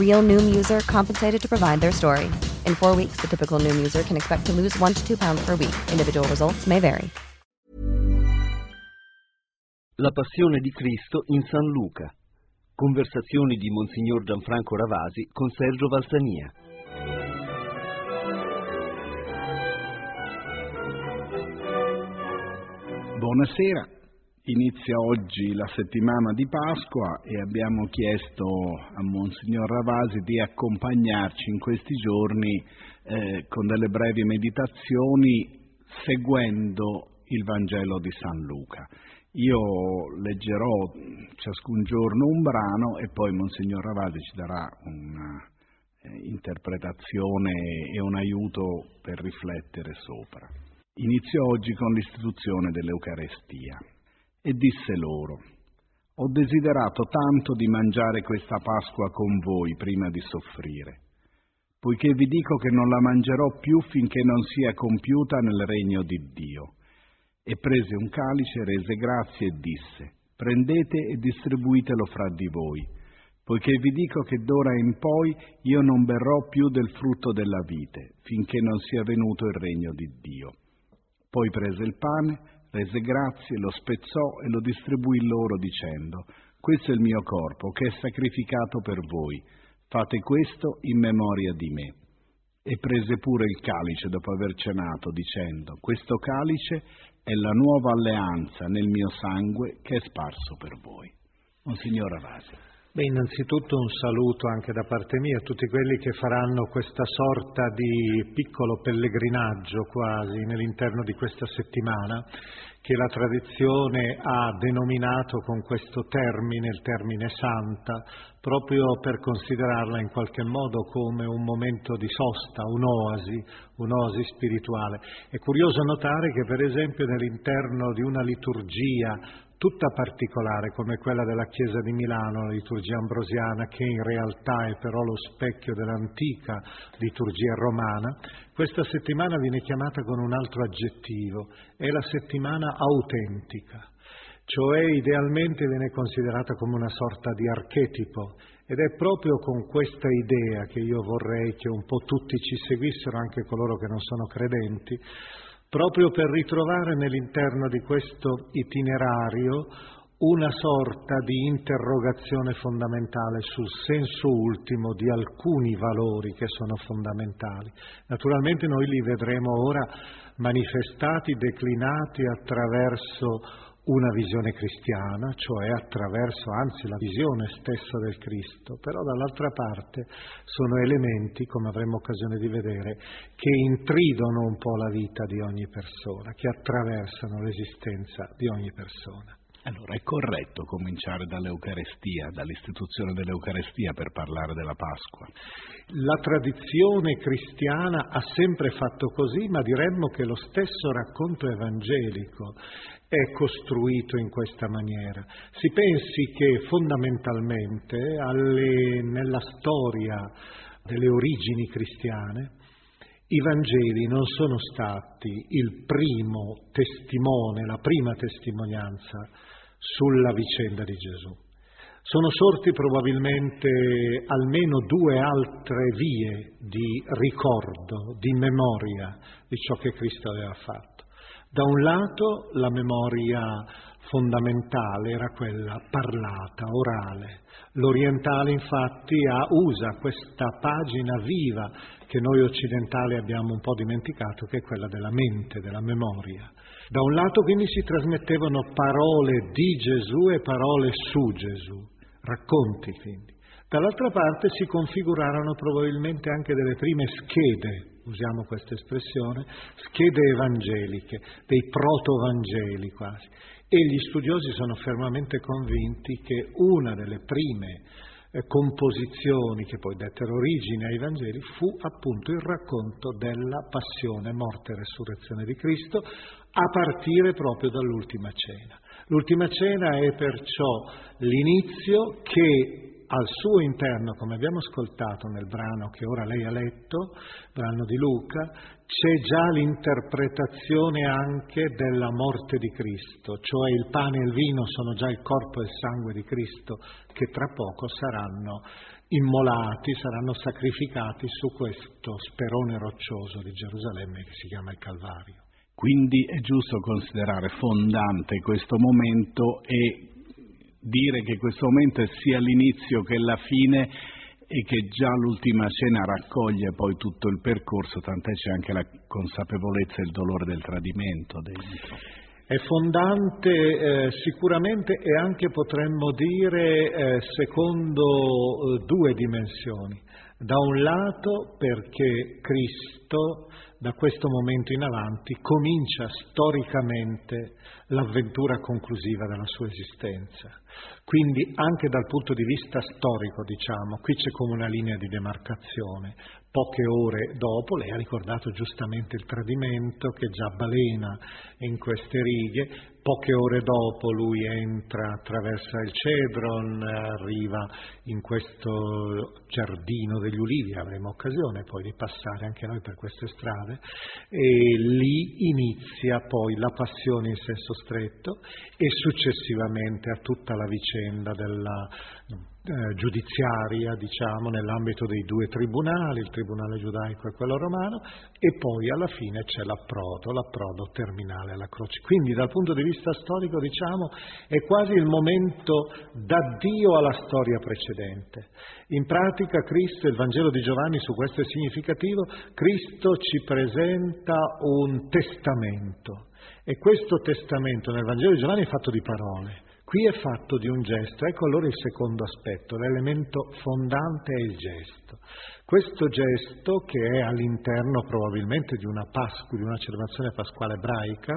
Real Noom user compensated to provide their story. In four weeks, the typical Noom user can expect to lose one to two pounds per week. Individual results may vary. La passione di Cristo in San Luca. Conversazioni di Monsignor Gianfranco Ravasi con Sergio Valsania. Buonasera, inizia oggi la settimana di Pasqua e abbiamo chiesto a Monsignor Ravasi di accompagnarci in questi giorni eh, con delle brevi meditazioni seguendo il Vangelo di San Luca. Io leggerò ciascun giorno un brano e poi Monsignor Ravasi ci darà un'interpretazione eh, e un aiuto per riflettere sopra. Iniziò oggi con l'istituzione dell'Eucarestia e disse loro, ho desiderato tanto di mangiare questa Pasqua con voi prima di soffrire, poiché vi dico che non la mangerò più finché non sia compiuta nel regno di Dio. E prese un calice, rese grazie e disse, prendete e distribuitelo fra di voi, poiché vi dico che d'ora in poi io non berrò più del frutto della vite, finché non sia venuto il regno di Dio. Poi prese il pane, rese grazie, lo spezzò e lo distribuì loro dicendo, questo è il mio corpo che è sacrificato per voi, fate questo in memoria di me. E prese pure il calice dopo aver cenato, dicendo, questo calice è la nuova alleanza nel mio sangue che è sparso per voi. Monsignor Ravasi. Beh, innanzitutto un saluto anche da parte mia a tutti quelli che faranno questa sorta di piccolo pellegrinaggio quasi nell'interno di questa settimana che la tradizione ha denominato con questo termine, il termine santa, proprio per considerarla in qualche modo come un momento di sosta, un'oasi, un'oasi spirituale. È curioso notare che per esempio nell'interno di una liturgia tutta particolare come quella della Chiesa di Milano, la liturgia ambrosiana, che in realtà è però lo specchio dell'antica liturgia romana, questa settimana viene chiamata con un altro aggettivo, è la settimana autentica, cioè idealmente viene considerata come una sorta di archetipo ed è proprio con questa idea che io vorrei che un po' tutti ci seguissero, anche coloro che non sono credenti, proprio per ritrovare nell'interno di questo itinerario una sorta di interrogazione fondamentale sul senso ultimo di alcuni valori che sono fondamentali. Naturalmente noi li vedremo ora manifestati, declinati attraverso una visione cristiana, cioè attraverso anzi la visione stessa del Cristo, però dall'altra parte sono elementi, come avremo occasione di vedere, che intridono un po' la vita di ogni persona, che attraversano l'esistenza di ogni persona. Allora è corretto cominciare dall'Eucarestia, dall'istituzione dell'Eucarestia per parlare della Pasqua. La tradizione cristiana ha sempre fatto così, ma diremmo che lo stesso racconto evangelico è costruito in questa maniera. Si pensi che fondamentalmente alle, nella storia delle origini cristiane I Vangeli non sono stati il primo testimone, la prima testimonianza sulla vicenda di Gesù. Sono sorti probabilmente almeno due altre vie di ricordo, di memoria di ciò che Cristo aveva fatto. Da un lato la memoria fondamentale era quella parlata, orale. L'orientale infatti ha, usa questa pagina viva che noi occidentali abbiamo un po' dimenticato, che è quella della mente, della memoria. Da un lato quindi si trasmettevano parole di Gesù e parole su Gesù, racconti quindi. Dall'altra parte si configurarono probabilmente anche delle prime schede, usiamo questa espressione, schede evangeliche, dei proto-vangeli quasi. E gli studiosi sono fermamente convinti che una delle prime eh, composizioni che poi dettero origine ai Vangeli fu appunto il racconto della passione, morte e resurrezione di Cristo a partire proprio dall'ultima cena. L'ultima cena è perciò l'inizio che al suo interno, come abbiamo ascoltato nel brano che ora lei ha letto, brano di Luca, c'è già l'interpretazione anche della morte di Cristo, cioè il pane e il vino sono già il corpo e il sangue di Cristo che tra poco saranno immolati, saranno sacrificati su questo sperone roccioso di Gerusalemme che si chiama il Calvario. Quindi è giusto considerare fondante questo momento e dire che questo momento è sia l'inizio che la fine e che già l'ultima cena raccoglie poi tutto il percorso, tant'è c'è anche la consapevolezza e il dolore del tradimento dentro. È fondante eh, sicuramente e anche potremmo dire eh, secondo eh, due dimensioni. Da un lato perché Cristo da questo momento in avanti comincia storicamente l'avventura conclusiva della sua esistenza. Quindi anche dal punto di vista storico, diciamo, qui c'è come una linea di demarcazione. Poche ore dopo, lei ha ricordato giustamente il tradimento che già balena in queste righe, Poche ore dopo lui entra, attraversa il Cedron, arriva in questo giardino degli ulivi, avremo occasione poi di passare anche noi per queste strade, e lì inizia poi la passione in senso stretto e successivamente a tutta la vicenda della eh, giudiziaria, diciamo, nell'ambito dei due tribunali, il tribunale giudaico e quello romano, e poi alla fine c'è l'approdo, l'approdo terminale alla croce. Quindi dal punto di vista storico, diciamo, è quasi il momento d'addio alla storia precedente. In pratica Cristo, il Vangelo di Giovanni su questo è significativo, Cristo ci presenta un testamento e questo testamento nel Vangelo di Giovanni è fatto di parole Qui è fatto di un gesto, ecco allora il secondo aspetto, l'elemento fondante è il gesto. Questo gesto, che è all'interno probabilmente di una Pasqua, di una celebrazione pasquale ebraica,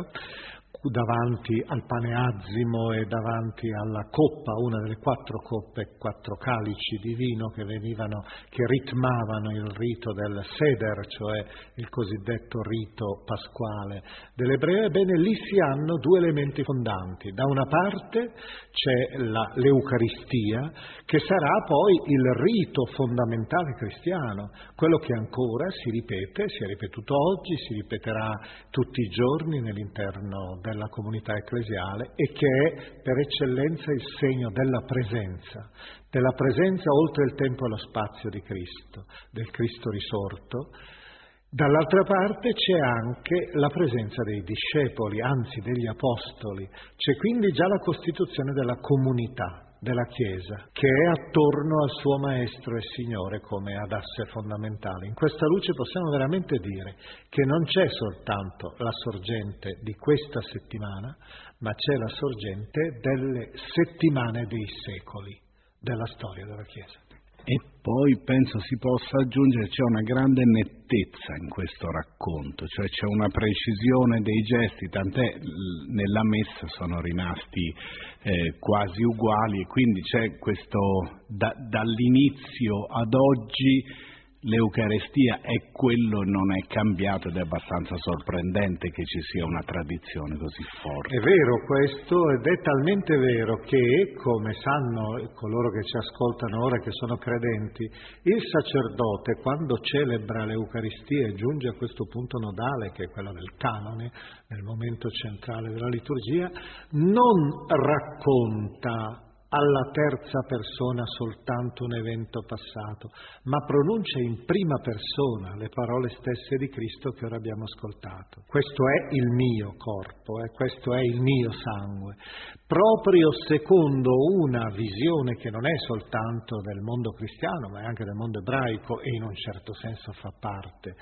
davanti al paneazzimo e davanti alla coppa, una delle quattro coppe, quattro calici di vino che venivano, che ritmavano il rito del seder, cioè il cosiddetto rito pasquale dell'ebreo, ebbene lì si hanno due elementi fondanti. Da una parte c'è la, l'Eucaristia, che sarà poi il rito fondamentale cristiano, quello che ancora si ripete, si è ripetuto oggi, si ripeterà tutti i giorni nell'interno del della comunità ecclesiale e che è per eccellenza il segno della presenza, della presenza oltre il tempo e lo spazio di Cristo, del Cristo risorto. Dall'altra parte c'è anche la presenza dei discepoli, anzi degli apostoli, c'è quindi già la costituzione della comunità della Chiesa, che è attorno al suo Maestro e Signore come ad asse fondamentale. In questa luce possiamo veramente dire che non c'è soltanto la sorgente di questa settimana, ma c'è la sorgente delle settimane dei secoli della storia della Chiesa. E poi penso si possa aggiungere c'è una grande nettezza in questo racconto, cioè c'è una precisione dei gesti, tant'è nella messa sono rimasti eh, quasi uguali e quindi c'è questo da, dall'inizio ad oggi l'Eucarestia è quello non è cambiato ed è abbastanza sorprendente che ci sia una tradizione così forte. È vero questo ed è talmente vero che, come sanno coloro che ci ascoltano ora che sono credenti, il sacerdote quando celebra l'Eucaristia e giunge a questo punto nodale che è quello del canone, nel momento centrale della liturgia, non racconta alla terza persona soltanto un evento passato, ma pronuncia in prima persona le parole stesse di Cristo che ora abbiamo ascoltato. Questo è il mio corpo, eh? questo è il mio sangue, proprio secondo una visione che non è soltanto del mondo cristiano, ma è anche del mondo ebraico e in un certo senso fa parte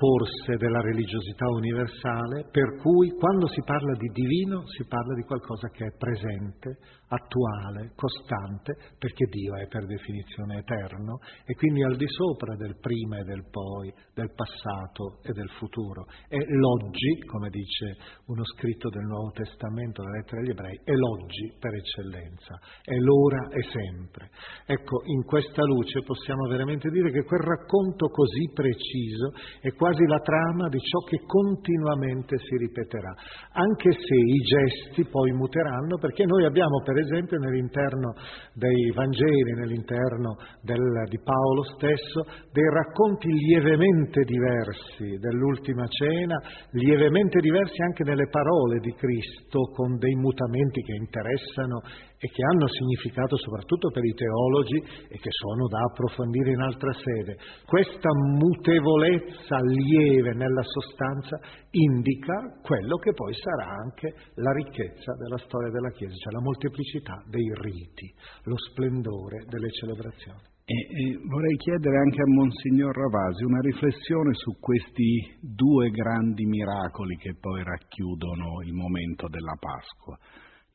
forse della religiosità universale, per cui quando si parla di divino si parla di qualcosa che è presente, attuale, costante, perché Dio è per definizione eterno e quindi al di sopra del prima e del poi, del passato e del futuro. È l'oggi, come dice uno scritto del Nuovo Testamento, la lettera agli ebrei, è l'oggi per eccellenza, è l'ora e sempre. Ecco, in questa luce possiamo veramente dire che quel racconto così preciso è quasi la trama di ciò che continuamente si ripeterà, anche se i gesti poi muteranno, perché noi abbiamo per esempio nell'interno dei Vangeli, nell'interno del, di Paolo stesso, dei racconti lievemente diversi dell'ultima cena, lievemente diversi anche nelle parole di Cristo, con dei mutamenti che interessano e che hanno significato soprattutto per i teologi e che sono da approfondire in altra sede. Questa mutevolezza lieve nella sostanza indica quello che poi sarà anche la ricchezza della storia della Chiesa, cioè la molteplicità dei riti, lo splendore delle celebrazioni. E, e vorrei chiedere anche a Monsignor Ravasi una riflessione su questi due grandi miracoli che poi racchiudono il momento della Pasqua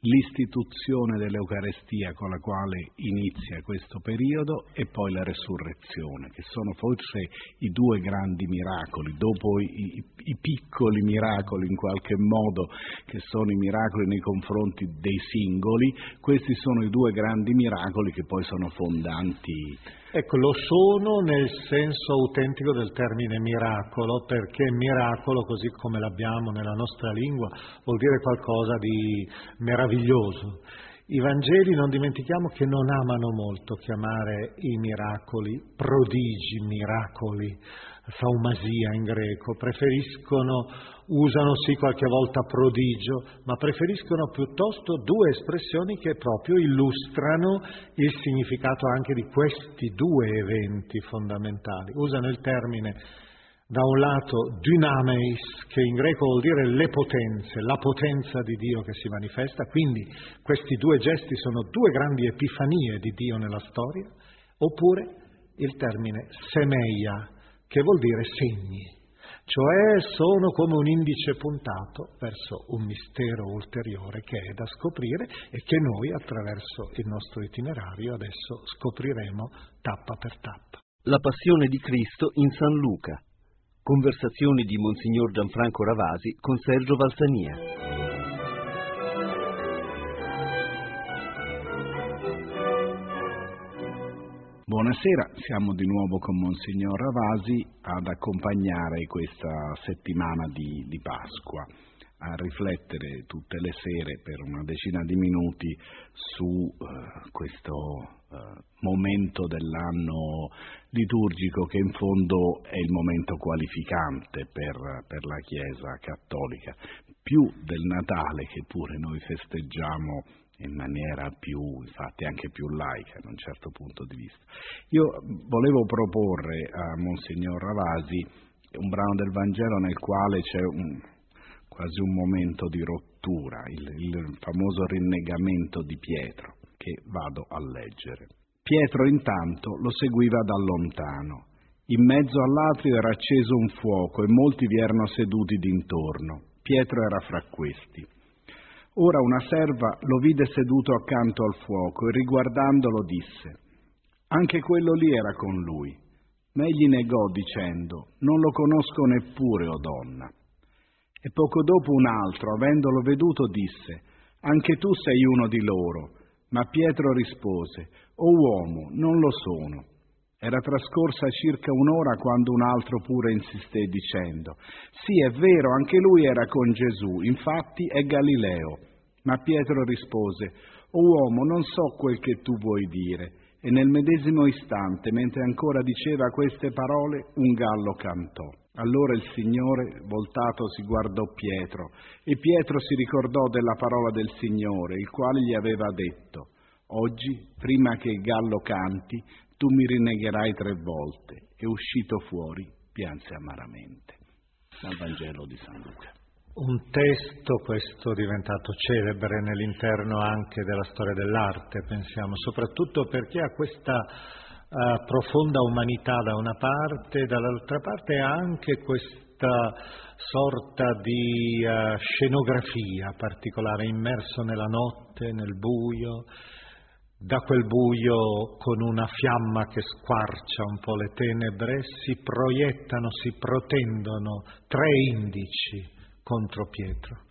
l'istituzione dell'Eucarestia con la quale inizia questo periodo e poi la resurrezione, che sono forse i due grandi miracoli, dopo i, i, piccoli miracoli in qualche modo, che sono i miracoli nei confronti dei singoli, questi sono i due grandi miracoli che poi sono fondanti Ecco, lo sono nel senso autentico del termine miracolo, perché miracolo, così come l'abbiamo nella nostra lingua, vuol dire qualcosa di meraviglioso. I Vangeli non dimentichiamo che non amano molto chiamare i miracoli prodigi, miracoli, faumasia in greco, preferiscono, usano sì qualche volta prodigio, ma preferiscono piuttosto due espressioni che proprio illustrano il significato anche di questi due eventi fondamentali. Usano il termine da un lato dynameis, che in greco vuol dire le potenze, la potenza di Dio che si manifesta, quindi questi due gesti sono due grandi epifanie di Dio nella storia, oppure il termine semeia, che vuol dire segni, cioè sono come un indice puntato verso un mistero ulteriore che è da scoprire e che noi attraverso il nostro itinerario adesso scopriremo tappa per tappa. La passione di Cristo in San Luca. Conversazioni di Monsignor Gianfranco Ravasi con Sergio Valsania. Buonasera, siamo di nuovo con Monsignor Ravasi ad accompagnare questa settimana di, di, Pasqua, a riflettere tutte le sere per una decina di minuti su uh, questo uh, momento dell'anno liturgico che in fondo è il momento qualificante per, per la Chiesa cattolica, più del Natale che pure noi festeggiamo in maniera più, infatti anche più laica da un certo punto di vista. Io volevo proporre a Monsignor Ravasi un brano del Vangelo nel quale c'è un, quasi un momento di rottura, il, il famoso rinnegamento di Pietro, che vado a leggere. Pietro intanto lo seguiva da lontano. In mezzo all'atrio era acceso un fuoco e molti vi erano seduti d'intorno. Pietro era fra questi. Ora una serva lo vide seduto accanto al fuoco e riguardandolo disse, anche quello lì era con lui. Ma egli negò dicendo, non lo conosco neppure, o donna. E poco dopo un altro, avendolo veduto, disse, anche tu sei uno di loro. Ma Pietro rispose, o uomo, non lo sono. Era trascorsa circa un'ora quando un altro pure insisté dicendo Sì, è vero, anche lui era con Gesù, infatti è Galileo. Ma Pietro rispose O uomo, non so quel che tu vuoi dire. E nel medesimo istante, mentre ancora diceva queste parole, un gallo cantò. Allora il Signore, voltato, si guardò Pietro, e Pietro si ricordò della parola del Signore, il quale gli aveva detto, Oggi, prima che il gallo canti, tu mi rinnegherai tre volte. E uscito fuori, pianse amaramente. Dal Vangelo di San Luca. Un testo, questo diventato celebre nell'interno anche della storia dell'arte, pensiamo, soprattutto perché ha questa uh, profonda umanità da una parte, dall'altra parte ha anche questa sorta di uh, scenografia particolare, immerso nella notte, nel buio, da quel buio con una fiamma che squarcia un po' le tenebre si proiettano, si protendono tre indici contro Pietro.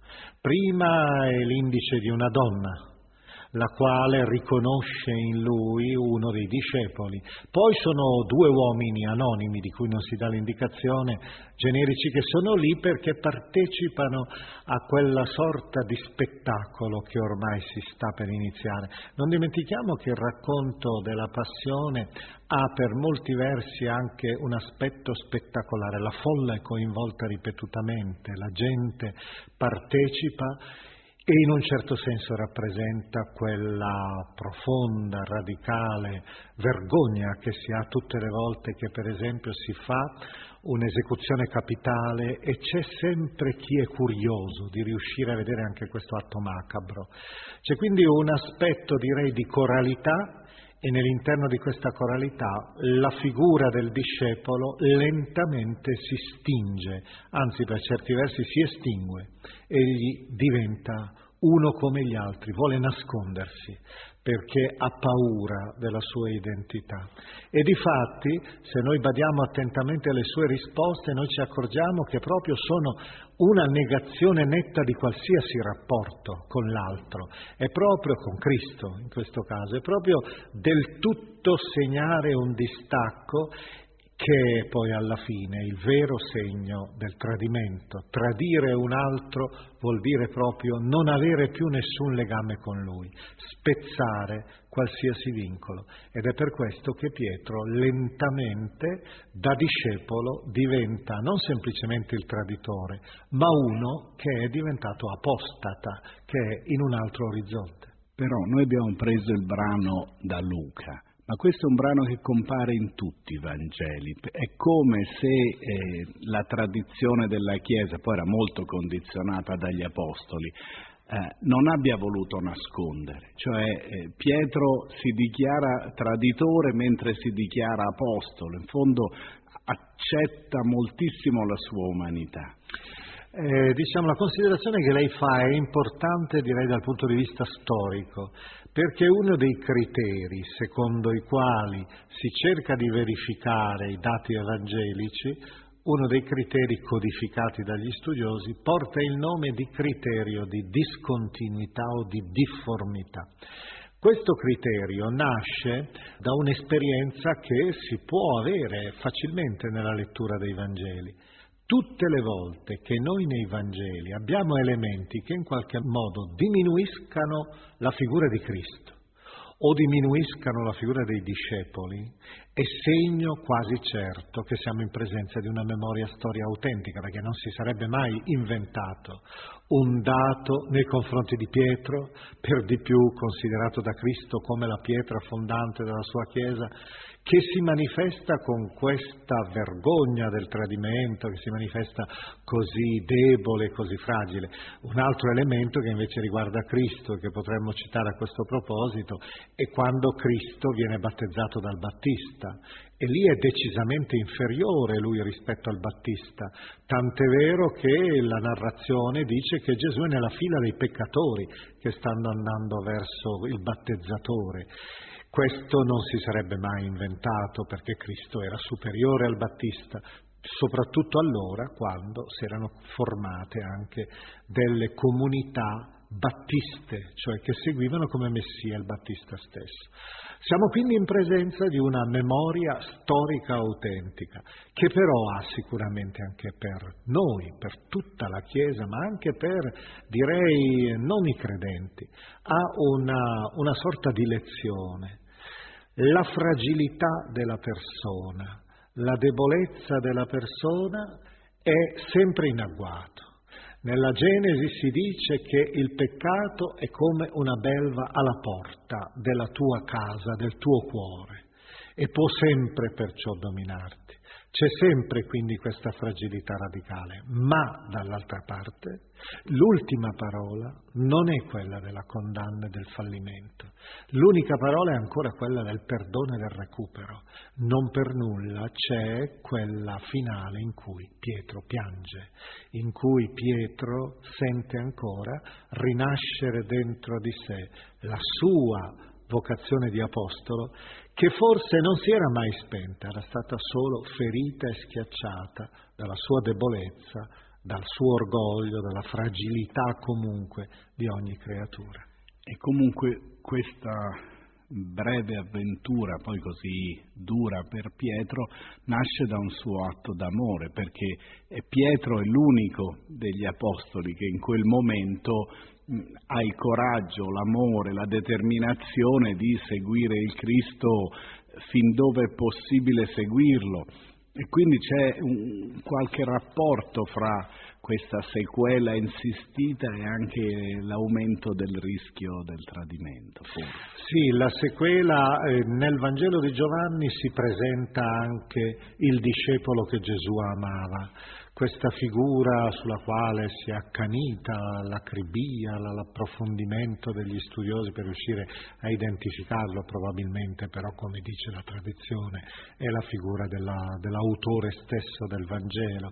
Prima è l'indice di una donna, la quale riconosce in lui uno dei discepoli. Poi sono due uomini anonimi di cui non si dà l'indicazione, generici, che sono lì perché partecipano a quella sorta di spettacolo che ormai si sta per iniziare. Non dimentichiamo che il racconto della passione ha per molti versi anche un aspetto spettacolare, la folla è coinvolta ripetutamente, la gente partecipa e in un certo senso rappresenta quella profonda, radicale vergogna che si ha tutte le volte che per esempio si fa un'esecuzione capitale e c'è sempre chi è curioso di riuscire a vedere anche questo atto macabro. C'è quindi un aspetto direi di coralità e nell'interno di questa coralità la figura del discepolo lentamente si stinge, anzi per certi versi si estingue, egli diventa uno come gli altri, vuole nascondersi, perché ha paura della sua identità. E di fatti, se noi badiamo attentamente alle sue risposte, noi ci accorgiamo che proprio sono una negazione netta di qualsiasi rapporto con l'altro, è proprio con Cristo in questo caso, è proprio del tutto segnare un distacco che è poi alla fine il vero segno del tradimento. Tradire un altro vuol dire proprio non avere più nessun legame con lui, spezzare qualsiasi vincolo. Ed è per questo che Pietro lentamente da discepolo diventa non semplicemente il traditore, ma uno che è diventato apostata, che è in un altro orizzonte. Però noi abbiamo preso il brano da Luca ma questo è un brano che compare in tutti i Vangeli. È come se eh, la tradizione della Chiesa, poi era molto condizionata dagli Apostoli, eh, non abbia voluto nascondere. Cioè eh, Pietro si dichiara traditore mentre si dichiara apostolo, in fondo accetta moltissimo la sua umanità. Eh, diciamo, la considerazione che lei fa è importante, direi, dal punto di vista storico, perché uno dei criteri secondo i quali si cerca di verificare i dati evangelici, uno dei criteri codificati dagli studiosi, porta il nome di criterio di discontinuità o di difformità. Questo criterio nasce da un'esperienza che si può avere facilmente nella lettura dei Vangeli. Tutte le volte che noi nei Vangeli abbiamo elementi che in qualche modo diminuiscano la figura di Cristo o diminuiscano la figura dei discepoli, è segno quasi certo che siamo in presenza di una memoria storia autentica, perché non si sarebbe mai inventato un dato nei confronti di Pietro, per di più considerato da Cristo come la pietra fondante della sua Chiesa, che si manifesta con questa vergogna del tradimento, che si manifesta così debole, così fragile. Un altro elemento che invece riguarda Cristo, che potremmo citare a questo proposito, è quando Cristo viene battezzato dal Battista. E lì è decisamente inferiore lui rispetto al Battista, tant'è vero che la narrazione dice che Gesù è nella fila dei peccatori che stanno andando verso il battezzatore. Questo non si sarebbe mai inventato perché Cristo era superiore al Battista, soprattutto allora quando si erano formate anche delle comunità battiste, cioè che seguivano come Messia il Battista stesso. Siamo quindi in presenza di una memoria storica autentica, che però ha sicuramente anche per noi, per tutta la Chiesa, ma anche per, direi, non i credenti, ha una, una sorta di lezione. La fragilità della persona, la debolezza della persona è sempre in agguato. Nella Genesi si dice che il peccato è come una belva alla porta della tua casa, del tuo cuore, e può sempre perciò dominarti. C'è sempre quindi questa fragilità radicale, ma dall'altra parte l'ultima parola non è quella della condanna e del fallimento, l'unica parola è ancora quella del perdono e del recupero. Non per nulla c'è quella finale in cui Pietro piange, in cui Pietro sente ancora rinascere dentro di sé la sua vocazione di apostolo che forse non si era mai spenta, era stata solo ferita e schiacciata dalla sua debolezza, dal suo orgoglio, dalla fragilità comunque di ogni creatura. E comunque questa breve avventura, poi così dura per Pietro, nasce da un suo atto d'amore, perché Pietro è l'unico degli apostoli che in quel momento ha il coraggio, l'amore, la determinazione di seguire il Cristo fin dove è possibile seguirlo. E quindi c'è un, qualche rapporto fra questa sequela insistita e anche l'aumento del rischio del tradimento. Forse. Sì, la sequela eh, nel Vangelo di Giovanni si presenta anche il discepolo che Gesù amava questa figura sulla quale si è accanita l'acribia, l'approfondimento degli studiosi per riuscire a identificarlo probabilmente, però come dice la tradizione è la figura della, dell'autore stesso del Vangelo.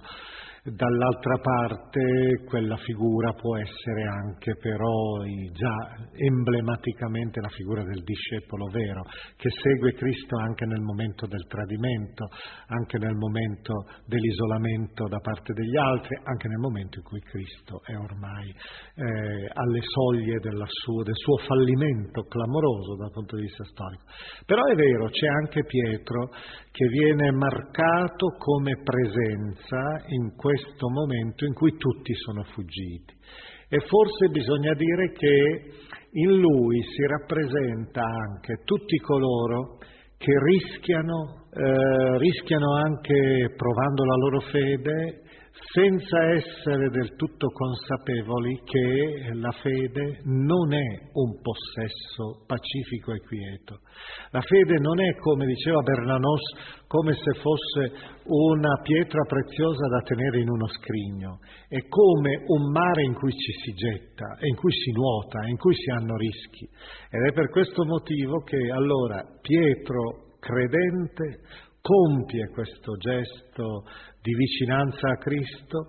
Dall'altra parte quella figura può essere anche però già emblematicamente la figura del discepolo vero, che segue Cristo anche nel momento del tradimento, anche nel momento dell'isolamento da parte degli altri, anche nel momento in cui Cristo è ormai eh, alle soglie suo, del suo fallimento clamoroso dal punto di vista storico. Però è vero, c'è anche Pietro che viene marcato come presenza in questo momento in cui tutti sono fuggiti. E forse bisogna dire che in lui si rappresenta anche tutti coloro che rischiano, eh, rischiano anche provando la loro fede senza essere del tutto consapevoli che la fede non è un possesso pacifico e quieto. La fede non è, come diceva Bernanos, come se fosse una pietra preziosa da tenere in uno scrigno, è come un mare in cui ci si getta, in cui si nuota, in cui si hanno rischi. Ed è per questo motivo che allora Pietro, credente, compie questo gesto di vicinanza a Cristo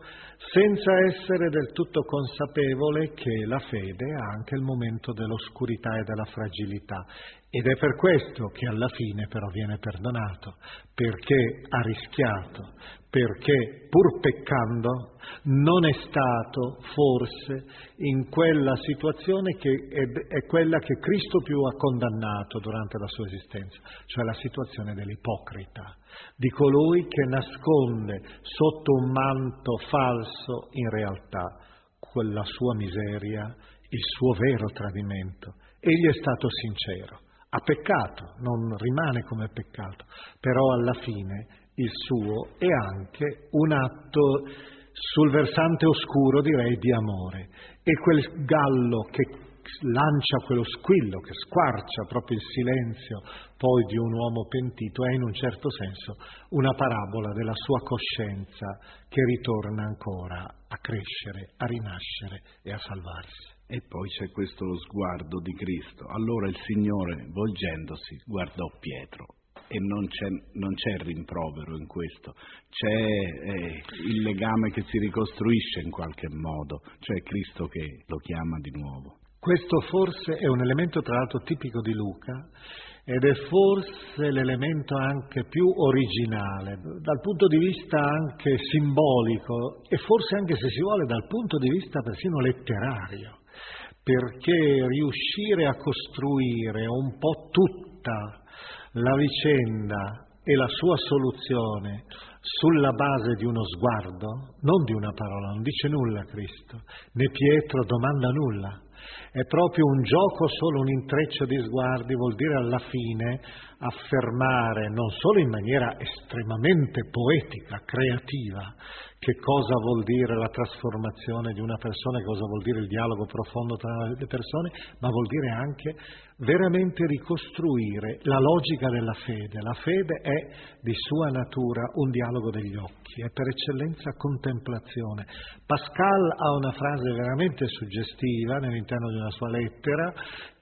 senza essere del tutto consapevole che la fede ha anche il momento dell'oscurità e della fragilità. Ed è per questo che alla fine però viene perdonato, perché ha rischiato, perché pur peccando non è stato forse in quella situazione che è, è, quella che Cristo più ha condannato durante la sua esistenza, cioè la situazione dell'ipocrita, di colui che nasconde sotto un manto falso in realtà quella sua miseria, il suo vero tradimento. Egli è stato sincero, ha peccato, non rimane come peccato, però alla fine il suo è anche un atto sul versante oscuro, direi, di amore. E quel gallo che lancia quello squillo, che squarcia proprio il silenzio poi di un uomo pentito, è in un certo senso una parabola della sua coscienza che ritorna ancora a crescere, a rinascere e a salvarsi. E poi c'è questo sguardo di Cristo. Allora il Signore, volgendosi, guardò Pietro e non c'è, non c'è rimprovero in questo, c'è eh, il legame che si ricostruisce in qualche modo, cioè Cristo che lo chiama di nuovo. Questo forse è un elemento tra l'altro tipico di Luca ed è forse l'elemento anche più originale, dal punto di vista anche simbolico e forse anche se si vuole dal punto di vista persino letterario. Perché riuscire a costruire un po' tutta la vicenda e la sua soluzione sulla base di uno sguardo, non di una parola, non dice nulla Cristo, né Pietro domanda nulla. È proprio un gioco, solo un intreccio di sguardi, vuol dire alla fine affermare non solo in maniera estremamente poetica, creativa, che cosa vuol dire la trasformazione di una persona, cosa vuol dire il dialogo profondo tra le persone, ma vuol dire anche veramente ricostruire la logica della fede. La fede è di sua natura un dialogo degli occhi, è per eccellenza contemplazione. Pascal ha una frase veramente suggestiva nell'interno di una sua lettera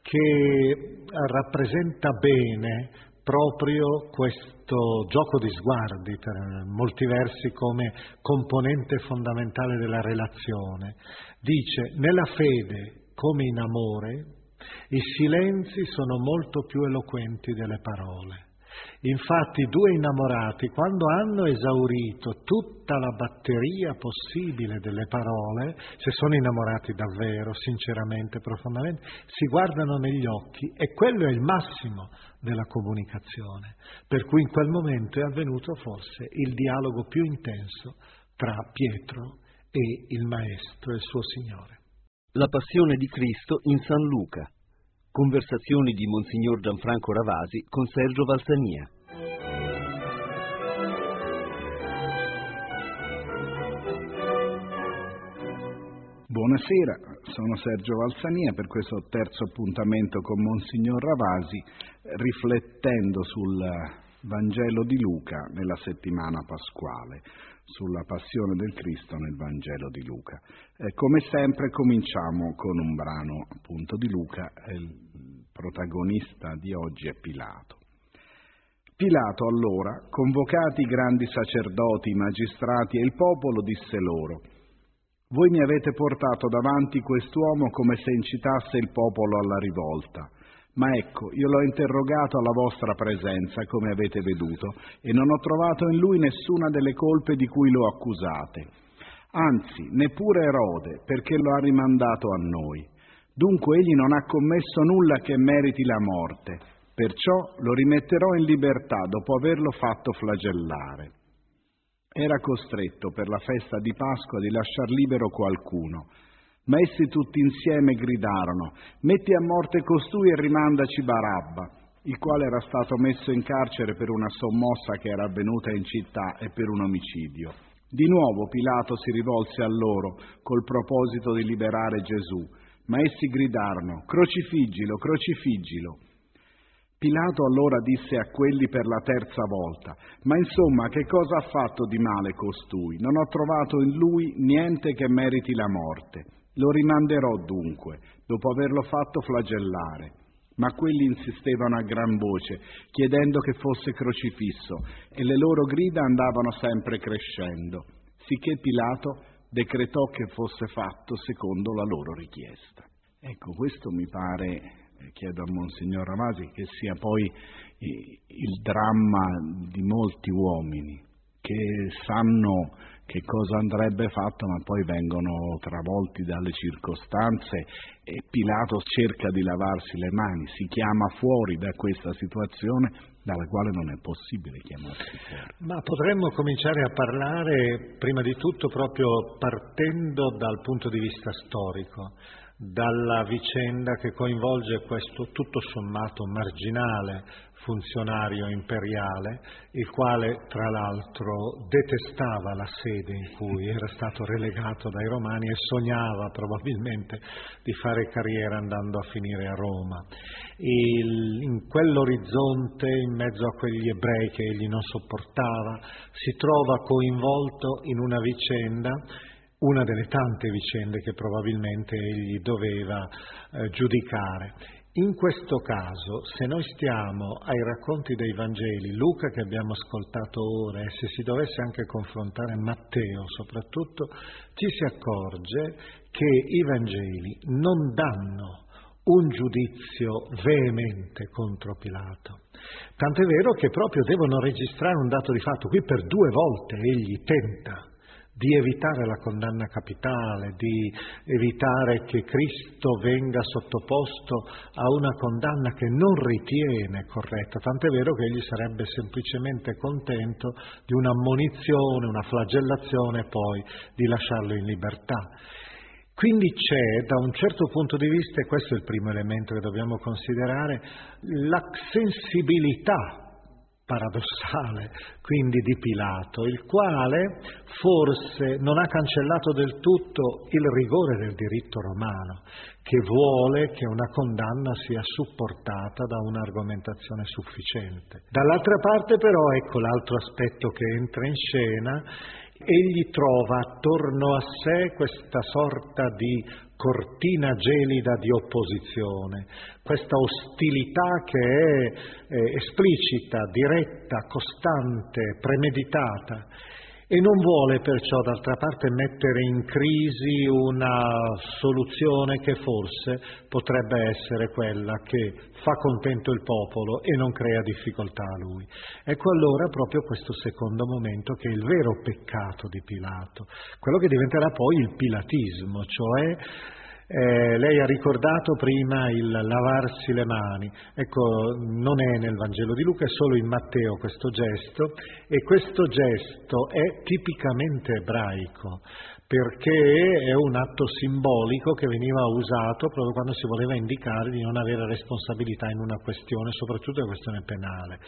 che rappresenta bene proprio questo gioco di sguardi, per molti versi come componente fondamentale della relazione. Dice, nella fede come in amore, i silenzi sono molto più eloquenti delle parole. Infatti due innamorati, quando hanno esaurito tutta la batteria possibile delle parole, se sono innamorati davvero, sinceramente, profondamente, si guardano negli occhi e quello è il massimo della comunicazione. Per cui in quel momento è avvenuto forse il dialogo più intenso tra Pietro e il Maestro e il suo Signore. La passione di Cristo in San Luca Conversazioni di Monsignor Gianfranco Ravasi con Sergio Valsania. Buonasera, sono Sergio Valsania per questo terzo appuntamento con Monsignor Ravasi, riflettendo sul Vangelo di Luca nella settimana pasquale sulla passione del Cristo nel Vangelo di Luca. Eh, come sempre cominciamo con un brano appunto di Luca, il protagonista di oggi è Pilato. Pilato allora, convocati i grandi sacerdoti, i magistrati e il popolo, disse loro, voi mi avete portato davanti quest'uomo come se incitasse il popolo alla rivolta. Ma ecco, io l'ho interrogato alla vostra presenza, come avete veduto, e non ho trovato in lui nessuna delle colpe di cui lo accusate. Anzi, neppure Erode, perché lo ha rimandato a noi. Dunque egli non ha commesso nulla che meriti la morte, perciò lo rimetterò in libertà dopo averlo fatto flagellare. Era costretto per la festa di Pasqua di lasciar libero qualcuno, ma essi tutti insieme gridarono, metti a morte costui e rimandaci Barabba, il quale era stato messo in carcere per una sommossa che era avvenuta in città e per un omicidio. Di nuovo Pilato si rivolse a loro col proposito di liberare Gesù, ma essi gridarono, crocifiggilo, crocifiggilo. Pilato allora disse a quelli per la terza volta, ma insomma che cosa ha fatto di male costui? Non ho trovato in lui niente che meriti la morte. Lo rimanderò dunque, dopo averlo fatto flagellare. Ma quelli insistevano a gran voce, chiedendo che fosse crocifisso, e le loro grida andavano sempre crescendo, sicché Pilato decretò che fosse fatto secondo la loro richiesta. Ecco, questo mi pare, eh, chiedo a Monsignor Ramasi, che sia poi il dramma di molti uomini che sanno che cosa andrebbe fatto, ma poi vengono travolti dalle circostanze e Pilato cerca di lavarsi le mani, si chiama fuori da questa situazione dalla quale non è possibile chiamarsi fuori. Ma potremmo cominciare a parlare prima di tutto proprio partendo dal punto di vista storico, dalla vicenda che coinvolge questo tutto sommato marginale funzionario imperiale, il quale tra l'altro detestava la sede in cui era stato relegato dai romani e sognava probabilmente di fare carriera andando a finire a Roma. Il, in quell'orizzonte, in mezzo a quegli ebrei che egli non sopportava, si trova coinvolto in una vicenda una delle tante vicende che probabilmente egli doveva eh, giudicare in questo caso, se noi stiamo ai racconti dei Vangeli, Luca che abbiamo ascoltato ora, e se si dovesse anche confrontare Matteo soprattutto, ci si accorge che i Vangeli non danno un giudizio veemente contro Pilato. Tant'è vero che proprio devono registrare un dato di fatto. Qui per due volte egli tenta di evitare la condanna capitale, di evitare che Cristo venga sottoposto a una condanna che non ritiene corretta, tant'è vero che egli sarebbe semplicemente contento di un'ammonizione, una flagellazione e poi di lasciarlo in libertà. Quindi c'è, da un certo punto di vista, e questo è il primo elemento che dobbiamo considerare, la sensibilità paradossale, quindi di Pilato, il quale forse non ha cancellato del tutto il rigore del diritto romano, che vuole che una condanna sia supportata da un'argomentazione sufficiente. Dall'altra parte però ecco l'altro aspetto che entra in scena, egli trova attorno a sé questa sorta di cortina gelida di opposizione, questa ostilità che è eh, esplicita, diretta, costante, premeditata e non vuole perciò d'altra parte mettere in crisi una soluzione che forse potrebbe essere quella che fa contento il popolo e non crea difficoltà a lui. Ecco allora proprio questo secondo momento che è il vero peccato di Pilato, quello che diventerà poi il pilatismo, cioè eh, lei ha ricordato prima il lavarsi le mani, ecco, non è nel Vangelo di Luca, è solo in Matteo questo gesto. E questo gesto è tipicamente ebraico, perché è un atto simbolico che veniva usato proprio quando si voleva indicare di non avere responsabilità in una questione, soprattutto una questione penale.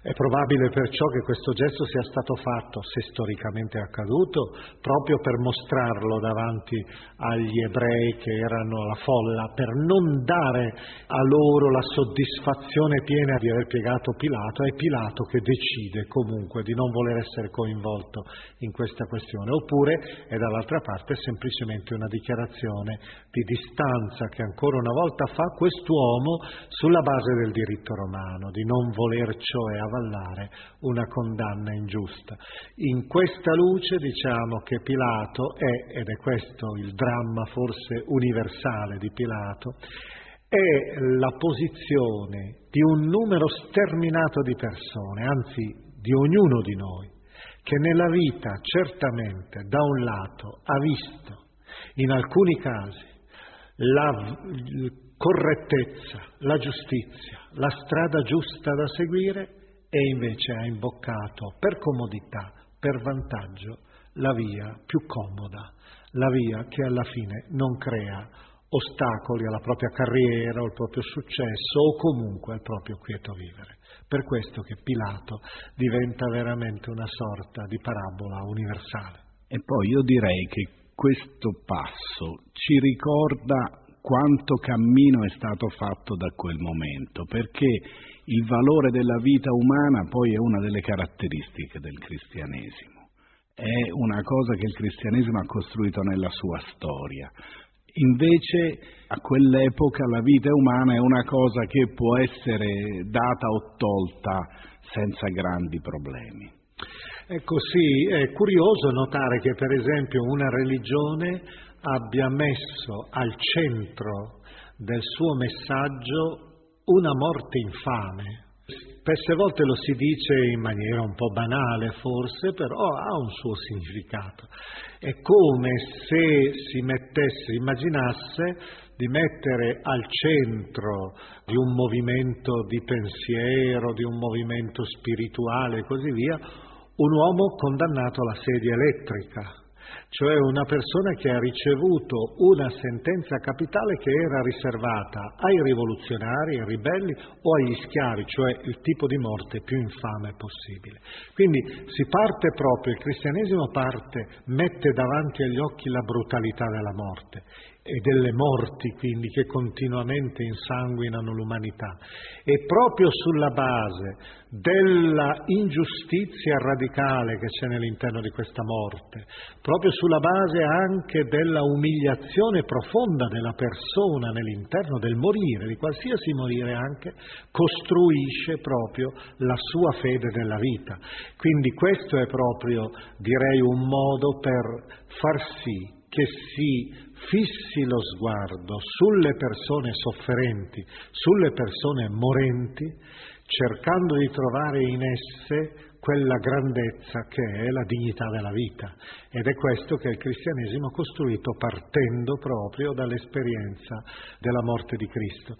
È probabile perciò che questo gesto sia stato fatto, se storicamente è accaduto, proprio per mostrarlo davanti agli ebrei che erano la folla, per non dare a loro la soddisfazione piena di aver piegato Pilato, è Pilato che decide comunque di non voler essere coinvolto in questa questione, oppure è dalla dall'altra parte è semplicemente una dichiarazione di distanza che ancora una volta fa quest'uomo sulla base del diritto romano, di non voler cioè avallare una condanna ingiusta. In questa luce diciamo che Pilato è, ed è questo il dramma forse universale di Pilato, è la posizione di un numero sterminato di persone, anzi di ognuno di noi, che nella vita certamente da un lato ha visto in alcuni casi la correttezza, la giustizia, la strada giusta da seguire e invece ha imboccato per comodità, per vantaggio, la via più comoda, la via che alla fine non crea ostacoli alla propria carriera o al proprio successo o comunque al proprio quieto vivere. Per questo che Pilato diventa veramente una sorta di parabola universale. E poi io direi che questo passo ci ricorda quanto cammino è stato fatto da quel momento, perché il valore della vita umana poi è una delle caratteristiche del cristianesimo. È una cosa che il cristianesimo ha costruito nella sua storia. Invece a quell'epoca la vita umana è una cosa che può essere data o tolta senza grandi problemi. Ecco sì, è curioso notare che per esempio una religione abbia messo al centro del suo messaggio una morte infame, Spesse volte lo si dice in maniera un po' banale forse, però ha un suo significato. È come se si mettesse, immaginasse di mettere al centro di un movimento di pensiero, di un movimento spirituale e così via, un uomo condannato alla sedia elettrica, cioè una persona che ha ricevuto una sentenza capitale che era riservata ai rivoluzionari, ai ribelli o agli schiavi, cioè il tipo di morte più infame possibile. Quindi si parte proprio, il cristianesimo parte, mette davanti agli occhi la brutalità della morte e delle morti quindi che continuamente insanguinano l'umanità e proprio sulla base della ingiustizia radicale che c'è nell'interno di questa morte, proprio sulla base anche della umiliazione profonda della persona nell'interno del morire, di qualsiasi morire anche, costruisce proprio la sua fede della vita. Quindi questo è proprio, direi, un modo per far sì che si fissi lo sguardo sulle persone sofferenti, sulle persone morenti, cercando di trovare in esse quella grandezza che è la dignità della vita. Ed è questo che il cristianesimo ha costruito partendo proprio dall'esperienza della morte di Cristo.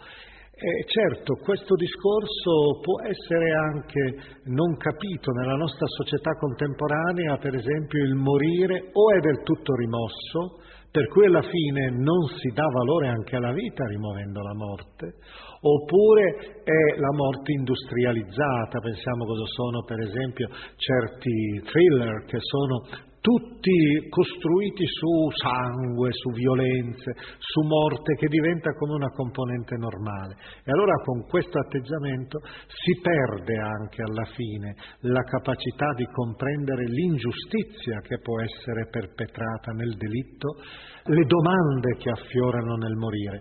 E certo, questo discorso può essere anche non capito nella nostra società contemporanea, per esempio il morire o è del tutto rimosso, per cui alla fine non si dà valore anche alla vita rimuovendo la morte, oppure è la morte industrializzata, pensiamo cosa sono per esempio certi thriller che sono tutti costruiti su sangue, su violenze, su morte che diventa come una componente normale. E allora con questo atteggiamento si perde anche alla fine la capacità di comprendere l'ingiustizia che può essere perpetrata nel delitto, le domande che affiorano nel morire.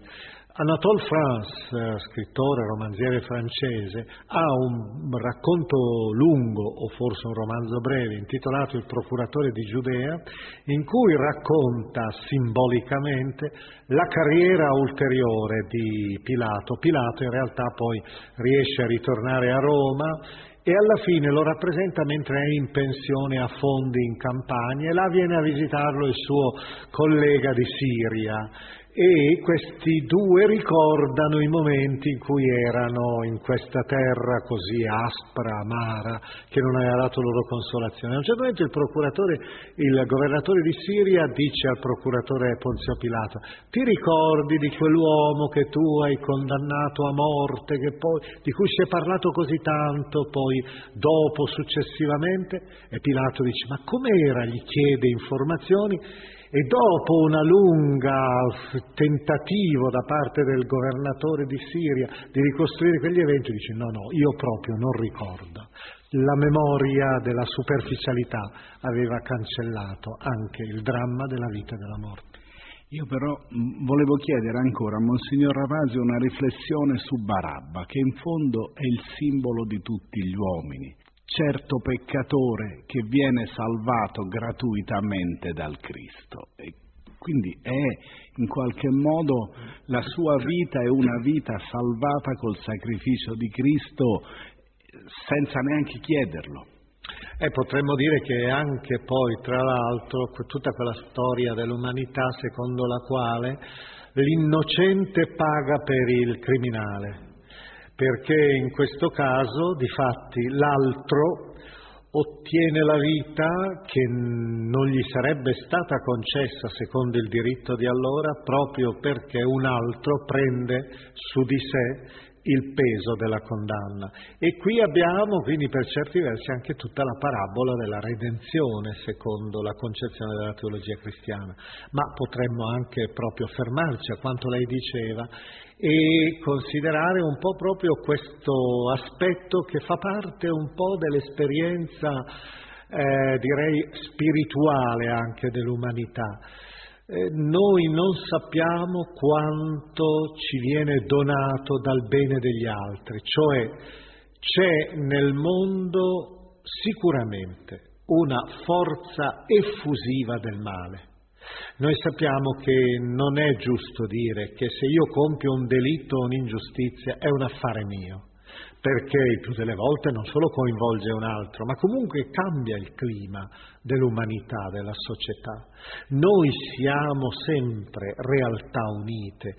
Anatole France, eh, scrittore, romanziere francese, ha un racconto lungo, o forse un romanzo breve, intitolato Il procuratore di Giudea, in cui racconta simbolicamente la carriera ulteriore di Pilato. Pilato in realtà poi riesce a ritornare a Roma e alla fine lo rappresenta mentre è in pensione a Fondi in Campania e là viene a visitarlo il suo collega di Siria e questi due ricordano i momenti in cui erano in questa terra così aspra, amara, che non aveva dato loro consolazione. A un certo momento il procuratore, il governatore di Siria dice al procuratore Ponzio Pilato, ti ricordi di quell'uomo che tu hai condannato a morte, poi, di cui si è parlato così tanto, poi dopo, successivamente? E Pilato dice, ma com'era? Gli chiede informazioni e dopo una lunga tentativo da parte del governatore di Siria di ricostruire quegli eventi, dice no, no, io proprio non ricordo. La memoria della superficialità aveva cancellato anche il dramma della vita e della morte. Io però volevo chiedere ancora a Monsignor Ravasi una riflessione su Barabba, che in fondo è il simbolo di tutti gli uomini certo peccatore che viene salvato gratuitamente dal Cristo. E quindi è in qualche modo la sua vita è una vita salvata col sacrificio di Cristo senza neanche chiederlo. E potremmo dire che anche poi, tra l'altro, tutta quella storia dell'umanità secondo la quale l'innocente paga per il criminale perché in questo caso, di fatti, l'altro ottiene la vita che non gli sarebbe stata concessa secondo il diritto di allora, proprio perché un altro prende su di sé il peso della condanna. E qui abbiamo quindi per certi versi anche tutta la parabola della redenzione secondo la concezione della teologia cristiana, ma potremmo anche proprio fermarci a quanto lei diceva e considerare un po' proprio questo aspetto che fa parte un po' dell'esperienza, eh, direi, spirituale anche dell'umanità. Eh, noi non sappiamo quanto ci viene donato dal bene degli altri, cioè c'è nel mondo sicuramente una forza effusiva del male. Noi sappiamo che non è giusto dire che se io compio un delitto o un'ingiustizia è un affare mio, perché il più delle volte non solo coinvolge un altro, ma comunque cambia il clima dell'umanità, della società. Noi siamo sempre realtà unite,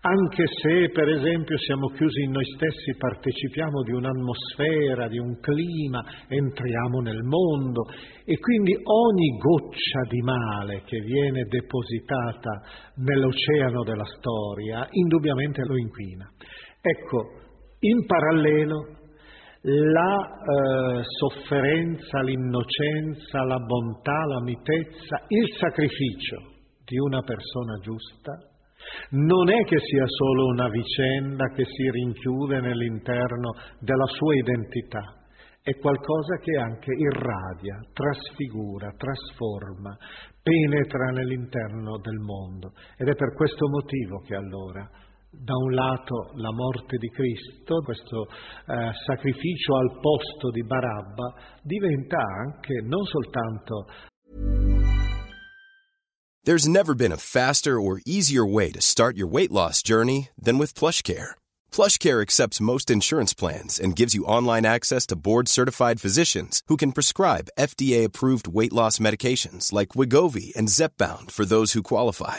anche se per esempio siamo chiusi in noi stessi, partecipiamo di un'atmosfera, di un clima, entriamo nel mondo e quindi ogni goccia di male che viene depositata nell'oceano della storia indubbiamente lo inquina. Ecco, in parallelo la eh, sofferenza, l'innocenza, la bontà, la mitezza, il sacrificio di una persona giusta non è che sia solo una vicenda che si rinchiude nell'interno della sua identità, è qualcosa che anche irradia, trasfigura, trasforma, penetra nell'interno del mondo. Ed è per questo motivo che allora, da un lato, la morte di Cristo, questo eh, sacrificio al posto di Barabba, diventa anche non soltanto There's never been a faster or easier way to start your weight loss journey than with PlushCare PlushCare accepts most insurance plans and gives you online access to board-certified physicians who can prescribe FDA-approved weight loss medications like Wigovi and Zepbound for those who qualify.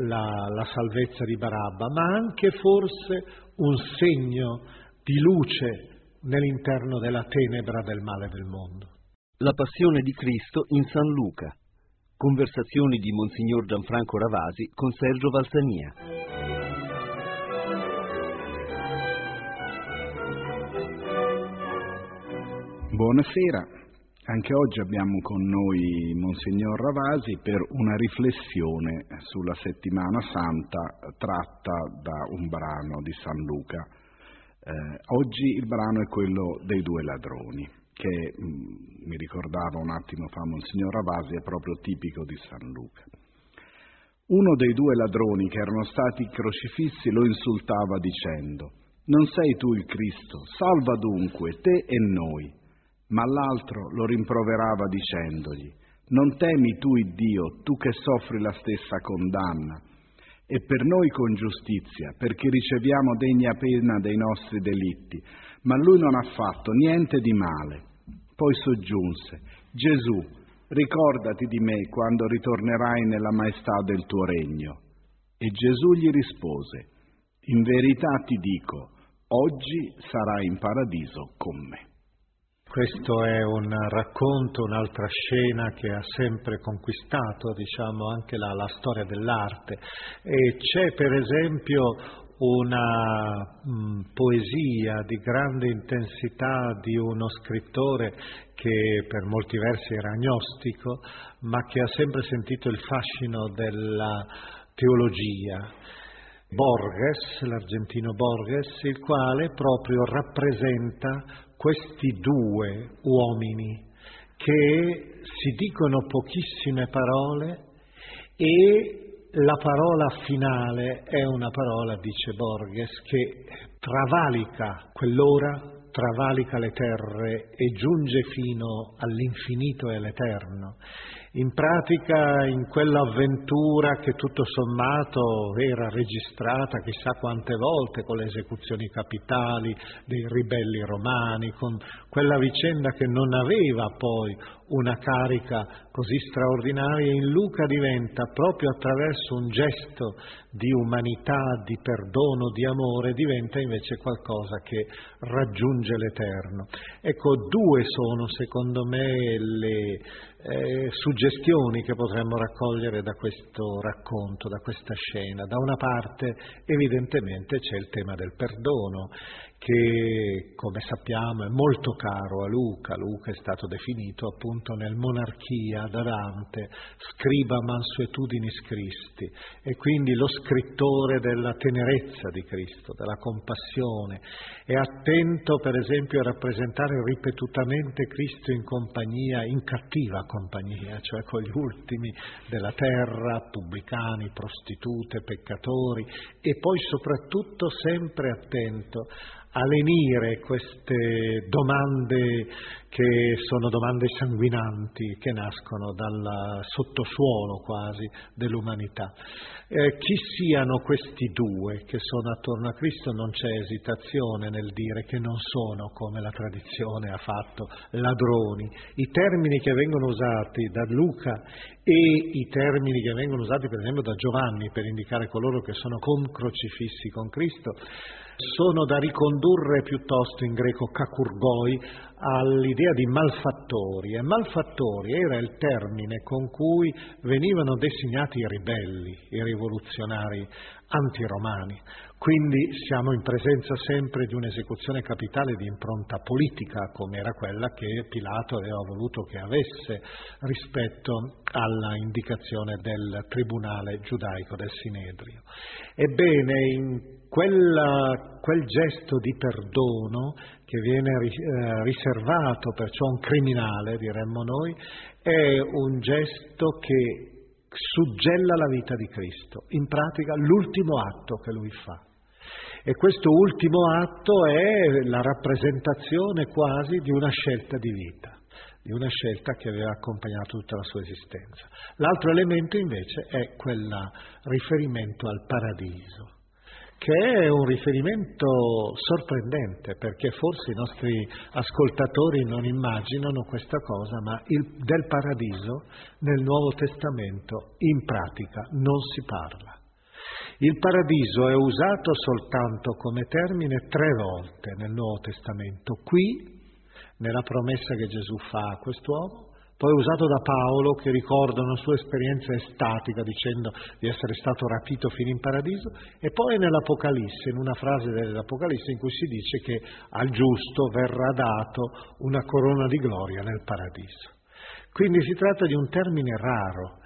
La, la salvezza di Barabba, ma anche forse un segno di luce nell'interno della tenebra del male del mondo. La passione di Cristo in San Luca. Conversazioni di Monsignor Gianfranco Ravasi con Sergio Valsania. Buonasera, anche oggi abbiamo con noi Monsignor Ravasi per una riflessione sulla settimana santa tratta da un brano di San Luca. Eh, oggi il brano è quello dei due ladroni, che mh, mm, mi ricordava un attimo fa Monsignor Ravasi, è proprio tipico di San Luca. Uno dei due ladroni che erano stati crocifissi lo insultava dicendo Non sei tu il Cristo, salva dunque te e noi. Ma l'altro lo rimproverava dicendogli, Non temi tu il Dio, tu che soffri la stessa condanna, e per noi con giustizia, perché riceviamo degna pena dei nostri delitti, ma lui non ha fatto niente di male. Poi soggiunse, Gesù, ricordati di me quando ritornerai nella maestà del tuo regno. E Gesù gli rispose, In verità ti dico, oggi sarai in paradiso con me. Questo è un racconto, un'altra scena che ha sempre conquistato diciamo, anche la, la storia dell'arte. E c'è per esempio una mh, poesia di grande intensità di uno scrittore che per molti versi era agnostico, ma che ha sempre sentito il fascino della teologia. Borges, l'argentino Borges, il quale proprio rappresenta questi due uomini che si dicono pochissime parole e la parola finale è una parola, dice Borges, che travalica quell'ora, travalica le terre e giunge fino all'infinito e all'eterno. In pratica, in quell'avventura che tutto sommato era registrata chissà quante volte con le esecuzioni capitali dei ribelli romani, con quella vicenda che non aveva poi una carica così straordinaria, in Luca diventa proprio attraverso un gesto di umanità, di perdono, di amore, diventa invece qualcosa che raggiunge l'Eterno. Ecco, due sono secondo me le eh, suggestioni che potremmo raccogliere da questo racconto, da questa scena. Da una parte evidentemente c'è il tema del perdono che come sappiamo è molto caro a Luca. Luca è stato definito appunto nel Monarchia da Dante scriba mansuetudinis Christi e quindi lo scrittore della tenerezza di Cristo, della compassione. È attento per esempio a rappresentare ripetutamente Cristo in compagnia, in cattiva compagnia, cioè con gli ultimi della terra, pubblicani, prostitute, peccatori e poi soprattutto sempre attento a lenire queste domande che sono domande sanguinanti che nascono dal sottosuolo quasi dell'umanità. Eh, chi siano questi due che sono attorno a Cristo non c'è esitazione nel dire che non sono, come la tradizione ha fatto, ladroni. I termini che vengono usati da Luca e i termini che vengono usati per esempio da Giovanni per indicare coloro che sono concrocifissi con Cristo sono da ricondurre piuttosto in greco kakurgoi all'idea di malfattori e malfattori era il termine con cui venivano designati i ribelli, i rivoluzionari antiromani. Quindi siamo in presenza sempre di un'esecuzione capitale di impronta politica, come era quella che Pilato aveva voluto che avesse rispetto alla indicazione del tribunale giudaico del Sinedrio. Ebbene, in quella, quel gesto di perdono che viene eh, riservato perciò a un criminale, diremmo noi, è un gesto che suggella la vita di Cristo, in pratica l'ultimo atto che lui fa. E questo ultimo atto è la rappresentazione quasi di una scelta di vita, di una scelta che aveva accompagnato tutta la sua esistenza. L'altro elemento invece è quel riferimento al paradiso, che è un riferimento sorprendente perché forse i nostri ascoltatori non immaginano questa cosa, ma il, del paradiso nel Nuovo Testamento in pratica non si parla. Il paradiso è usato soltanto come termine tre volte nel Nuovo Testamento, qui, nella promessa che Gesù fa a quest'uomo, poi usato da Paolo che ricorda una sua esperienza estatica dicendo di essere stato rapito fino in paradiso, e poi nell'Apocalisse, in una frase dell'Apocalisse in cui si dice che al giusto verrà dato una corona di gloria nel paradiso. Quindi si tratta di un termine raro,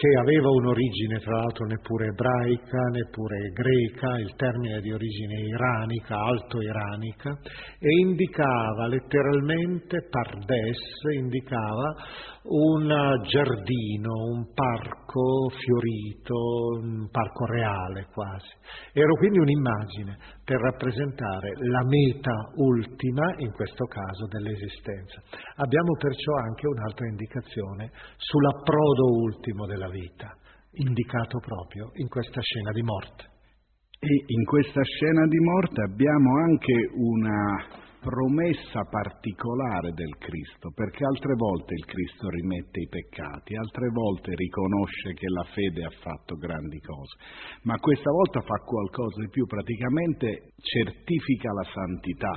che aveva un'origine tra l'altro neppure ebraica, neppure greca, il termine di origine iranica, alto-iranica, e indicava letteralmente, pardes, indicava un giardino, un parco fiorito, un parco reale quasi. Era quindi un'immagine per rappresentare la meta ultima, in questo caso, dell'esistenza. Abbiamo perciò anche un'altra indicazione sull'approdo ultimo della vita, indicato proprio in questa scena di morte. E in questa scena di morte abbiamo anche una promessa particolare del Cristo, perché altre volte il Cristo rimette i peccati, altre volte riconosce che la fede ha fatto grandi cose, ma questa volta fa qualcosa di più, praticamente certifica la santità.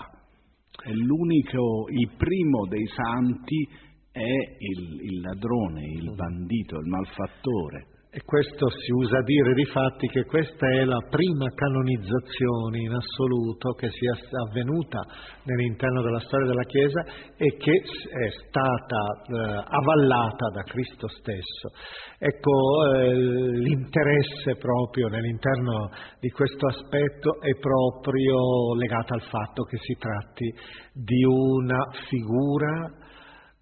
È l'unico, il primo dei santi è il, il ladrone, il bandito, il malfattore. E questo si usa dire di fatti che questa è la prima canonizzazione in assoluto che sia avvenuta nell'interno della storia della Chiesa e che è stata eh, avallata da Cristo stesso. Ecco, eh, l'interesse proprio nell'interno di questo aspetto è proprio legato al fatto che si tratti di una figura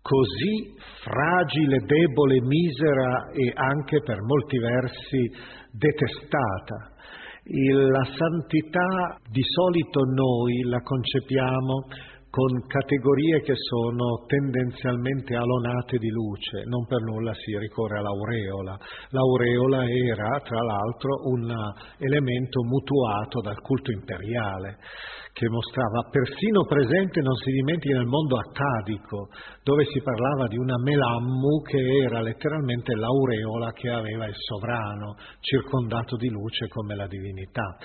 così fragile, debole, misera e anche per molti versi detestata. la santità di solito noi la concepiamo con categorie che sono tendenzialmente alonate di luce, non per nulla si ricorre all'aureola. L'aureola era, tra l'altro, un elemento mutuato dal culto imperiale che mostrava persino presente, non si dimentichi, nel mondo accadico, dove si parlava di una melammu che era letteralmente l'aureola che aveva il sovrano, circondato di luce come la divinità.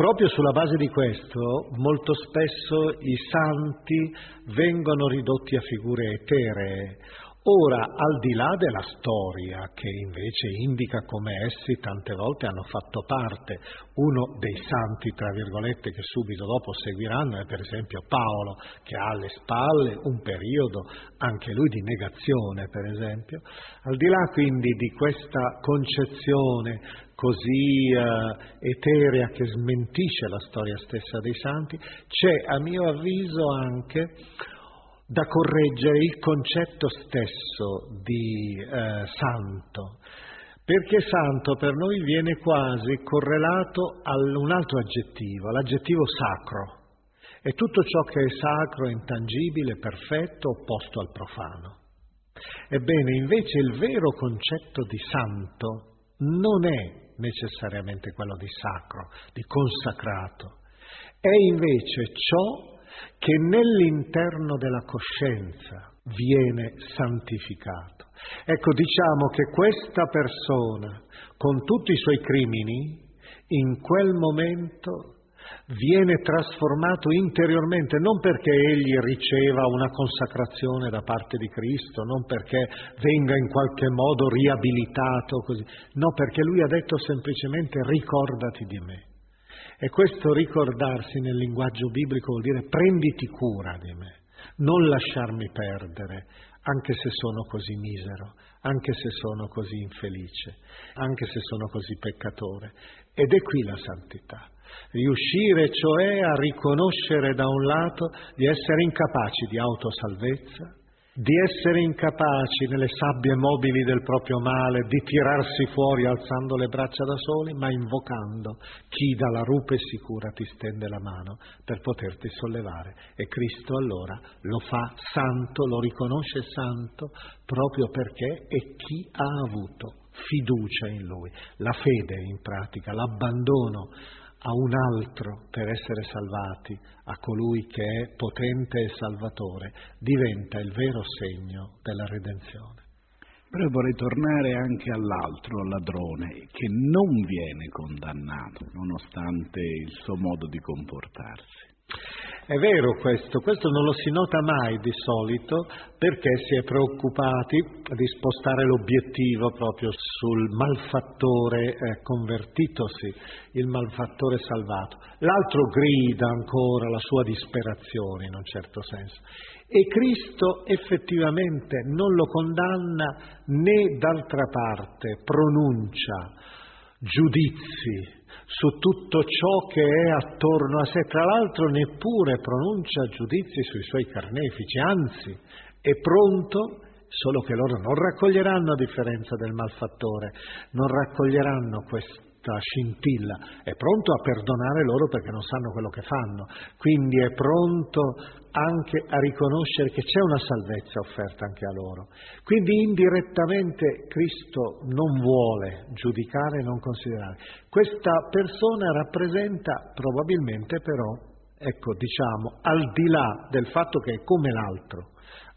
Proprio sulla base di questo, molto spesso i santi vengono ridotti a figure eteree Ora, al di là della storia, che invece indica come essi tante volte hanno fatto parte, uno dei santi, tra virgolette, che subito dopo seguiranno è per esempio Paolo, che ha alle spalle un periodo anche lui di negazione, per esempio, al di là quindi di questa concezione così eh, eterea che smentisce la storia stessa dei santi, c'è a mio avviso anche da correggere il concetto stesso di eh, santo, perché santo per noi viene quasi correlato a un altro aggettivo, l'aggettivo sacro. È tutto ciò che è sacro, intangibile, perfetto, opposto al profano. Ebbene, invece il vero concetto di santo non è necessariamente quello di sacro, di consacrato, è invece ciò che nell'interno della coscienza viene santificato. Ecco, diciamo che questa persona, con tutti i suoi crimini, in quel momento viene trasformato interiormente, non perché egli riceva una consacrazione da parte di Cristo, non perché venga in qualche modo riabilitato, così, no, perché lui ha detto semplicemente ricordati di me. E questo ricordarsi nel linguaggio biblico vuol dire prenditi cura di me, non lasciarmi perdere, anche se sono così misero, anche se sono così infelice, anche se sono così peccatore. Ed è qui la santità. Riuscire cioè a riconoscere da un lato di essere incapaci di autosalvezza, di essere incapaci nelle sabbie mobili del proprio male di tirarsi fuori alzando le braccia da soli, ma invocando chi dalla rupe sicura ti stende la mano per poterti sollevare. E Cristo allora lo fa santo, lo riconosce santo proprio perché è chi ha avuto fiducia in Lui, la fede in pratica, l'abbandono a un altro per essere salvati, a colui che è potente e salvatore, diventa il vero segno della redenzione. Però vorrei tornare anche all'altro, al ladrone, che non viene condannato, nonostante il suo modo di comportarsi. È vero questo, questo non lo si nota mai di solito perché si è preoccupati di spostare l'obiettivo proprio sul malfattore eh, convertitosi, il malfattore salvato. L'altro grida ancora la sua disperazione in un certo senso. E Cristo effettivamente non lo condanna né d'altra parte pronuncia giudizi su tutto ciò che è attorno a sé. Tra l'altro neppure pronuncia giudizi sui suoi carnefici, anzi è pronto, solo che loro non raccoglieranno a differenza del malfattore, non raccoglieranno questa scintilla, è pronto a perdonare loro perché non sanno quello che fanno, quindi è pronto anche a riconoscere che c'è una salvezza offerta anche a loro. Quindi indirettamente Cristo non vuole giudicare non considerare. Questa persona rappresenta probabilmente però, ecco diciamo, al di là del fatto che è come l'altro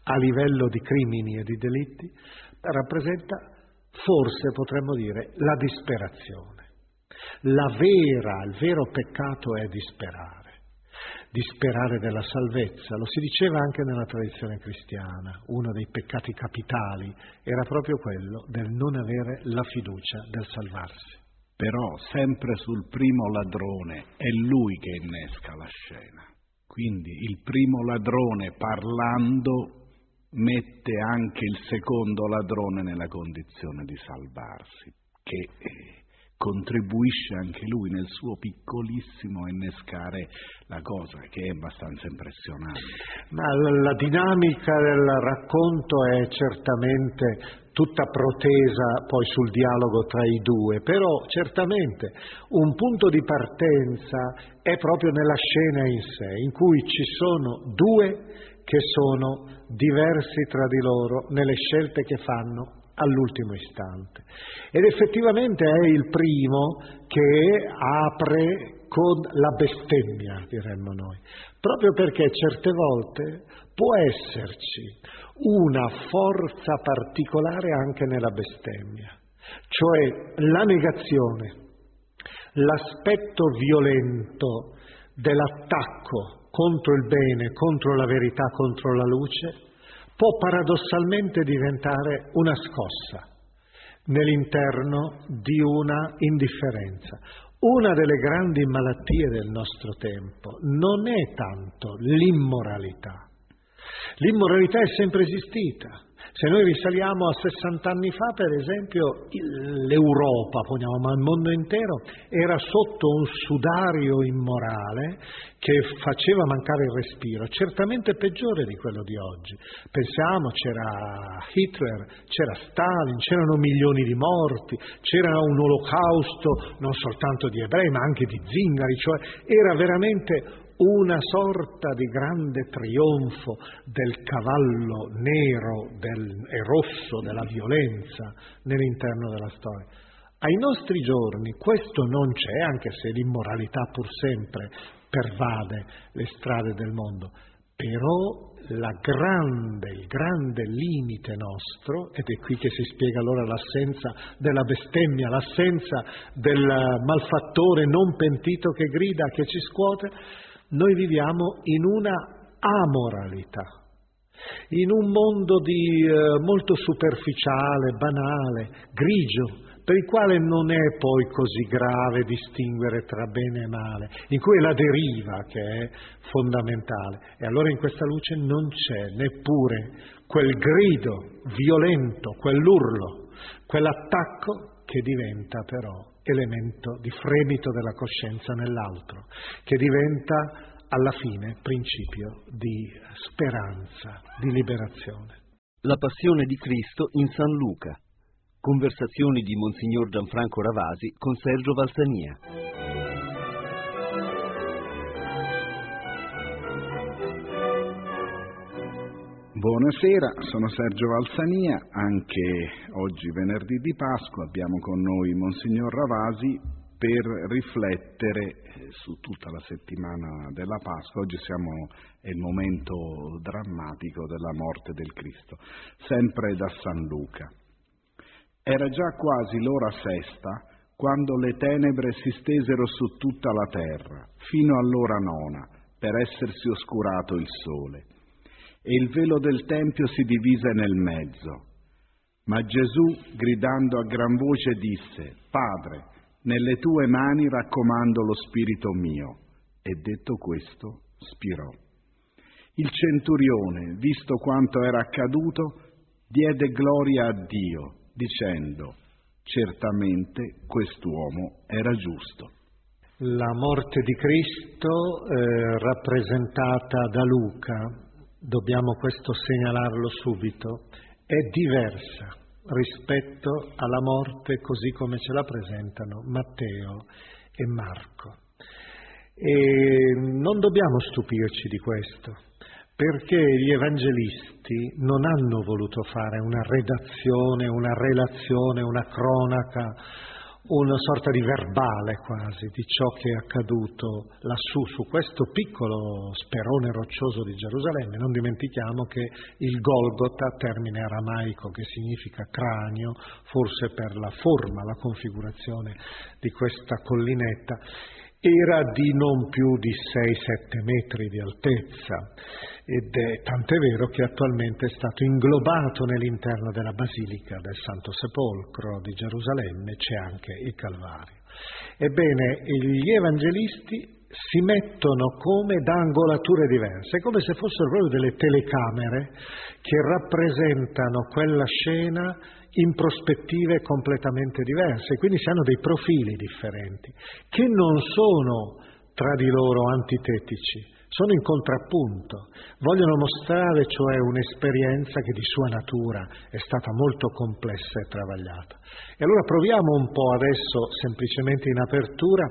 a livello di crimini e di delitti, rappresenta forse potremmo dire la disperazione. La vera, il vero peccato è disperare, disperare della salvezza. Lo si diceva anche nella tradizione cristiana, uno dei peccati capitali era proprio quello del non avere la fiducia del salvarsi. Però sempre sul primo ladrone è lui che innesca la scena. Quindi il primo ladrone parlando mette anche il secondo ladrone nella condizione di salvarsi, che contribuisce anche lui nel suo piccolissimo innescare la cosa che è abbastanza impressionante. Ma la dinamica del racconto è certamente tutta protesa poi sul dialogo tra i due, però certamente un punto di partenza è proprio nella scena in sé, in cui ci sono due che sono diversi tra di loro nelle scelte che fanno all'ultimo istante. Ed effettivamente è il primo che apre con la bestemmia, diremmo noi, proprio perché certe volte può esserci una forza particolare anche nella bestemmia, cioè la negazione, l'aspetto violento dell'attacco contro il bene, contro la verità, contro la luce, può paradossalmente diventare una scossa nell'interno di una indifferenza. Una delle grandi malattie del nostro tempo non è tanto l'immoralità. L'immoralità è sempre esistita, se noi risaliamo a 60 anni fa, per esempio, l'Europa, poniamo, ma il mondo intero, era sotto un sudario immorale che faceva mancare il respiro, certamente peggiore di quello di oggi. Pensiamo, c'era Hitler, c'era Stalin, c'erano milioni di morti, c'era un olocausto non soltanto di ebrei, ma anche di zingari, cioè era veramente una sorta di grande trionfo del cavallo nero del, e rosso della violenza nell'interno della storia. Ai nostri giorni questo non c'è, anche se l'immoralità pur sempre pervade le strade del mondo, Però grande, il grande limite nostro, ed è qui che si spiega allora l'assenza della bestemmia, l'assenza del malfattore non pentito che grida, che ci scuote, noi viviamo in una amoralità, in un mondo di, eh, molto superficiale, banale, grigio, per il quale non è poi così grave distinguere tra bene e male, in cui è la deriva che è fondamentale. E allora in questa luce non c'è neppure quel grido violento, quell'urlo, quell'attacco che diventa però elemento di fremito della coscienza nell'altro, che diventa alla fine principio di speranza, di liberazione. La passione di Cristo in San Luca. Conversazioni di Monsignor Gianfranco Ravasi con Sergio Valsania. Buonasera, sono Sergio Valsania, anche oggi venerdì di Pasqua abbiamo con noi Monsignor Ravasi per riflettere su tutta la settimana della Pasqua. Oggi siamo, è il momento drammatico della morte del Cristo, sempre da San Luca. Era già quasi l'ora sesta quando le tenebre si stesero su tutta la terra, fino all'ora nona, per essersi oscurato il sole. E il velo del Tempio si divise nel mezzo. Ma Gesù, gridando a gran voce, disse, Padre, nelle tue mani raccomando lo spirito mio. E detto questo, spirò. Il centurione, visto quanto era accaduto, diede gloria a Dio dicendo certamente quest'uomo era giusto. La morte di Cristo eh, rappresentata da Luca, dobbiamo questo segnalarlo subito, è diversa rispetto alla morte così come ce la presentano Matteo e Marco. E non dobbiamo stupirci di questo perché gli evangelisti non hanno voluto fare una redazione, una relazione, una cronaca, una sorta di verbale quasi di ciò che è accaduto lassù, su questo piccolo sperone roccioso di Gerusalemme. Non dimentichiamo che il Golgota, termine aramaico che significa cranio, forse per la forma, la configurazione di questa collinetta, era di non più di 6-7 metri di altezza ed è tant'è vero che attualmente è stato inglobato nell'interno della Basilica del Santo Sepolcro di Gerusalemme, c'è anche il Calvario. Ebbene, gli evangelisti si mettono come da angolature diverse, come se fossero proprio delle telecamere che rappresentano quella scena in prospettive completamente diverse, quindi si hanno dei profili differenti, che non sono tra di loro antitetici, sono in contrappunto, vogliono mostrare cioè un'esperienza che di sua natura è stata molto complessa e travagliata. E allora proviamo un po' adesso, semplicemente in apertura,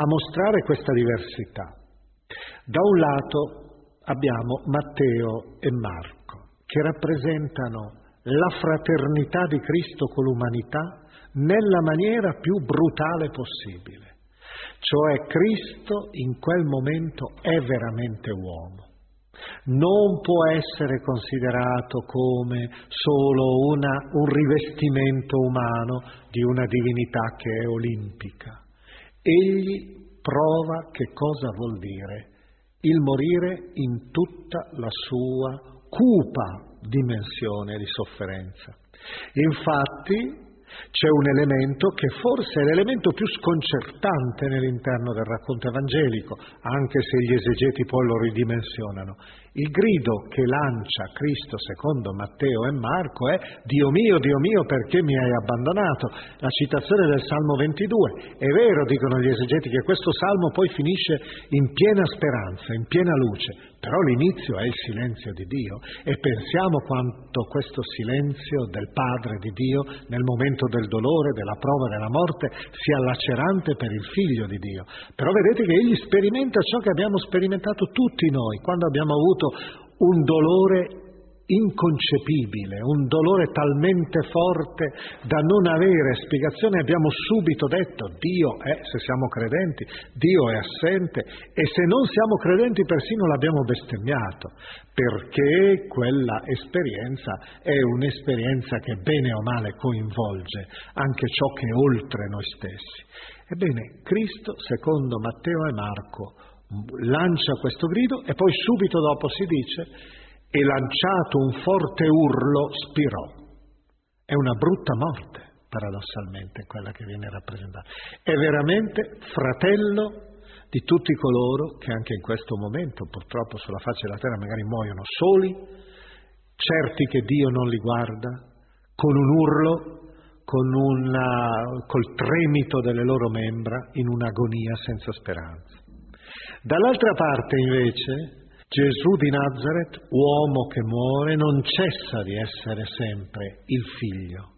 a mostrare questa diversità. Da un lato abbiamo Matteo e Marco, che rappresentano la fraternità di Cristo con l'umanità nella maniera più brutale possibile. Cioè Cristo in quel momento è veramente uomo. Non può essere considerato come solo una, un rivestimento umano di una divinità che è olimpica. Egli prova che cosa vuol dire il morire in tutta la sua cupa dimensione di sofferenza. Infatti c'è un elemento che forse è l'elemento più sconcertante nell'interno del racconto evangelico, anche se gli esegeti poi lo ridimensionano. Il grido che lancia Cristo secondo Matteo e Marco è Dio mio, Dio mio, perché mi hai abbandonato? La citazione del Salmo 22. È vero, dicono gli esegeti, che questo Salmo poi finisce in piena speranza, in piena luce, però l'inizio è il silenzio di Dio e pensiamo quanto questo silenzio del Padre di Dio nel momento del dolore, della prova, della morte sia lacerante per il Figlio di Dio. Però vedete che Egli sperimenta ciò che abbiamo sperimentato tutti noi quando abbiamo avuto un dolore inconcepibile, un dolore talmente forte da non avere spiegazione, abbiamo subito detto Dio è, se siamo credenti, Dio è assente e se non siamo credenti persino l'abbiamo bestemmiato, perché quella esperienza è un'esperienza che bene o male coinvolge anche ciò che è oltre noi stessi. Ebbene, Cristo, secondo Matteo e Marco, lancia questo grido e poi subito dopo si dice e lanciato un forte urlo spirò. È una brutta morte, paradossalmente, quella che viene rappresentata. È veramente fratello di tutti coloro che anche in questo momento purtroppo sulla faccia della terra magari muoiono soli, certi che Dio non li guarda, con un urlo, con una, col tremito delle loro membra, in un'agonia senza speranza. Dall'altra parte invece Gesù di Nazareth, uomo che muore, non cessa di essere sempre il figlio,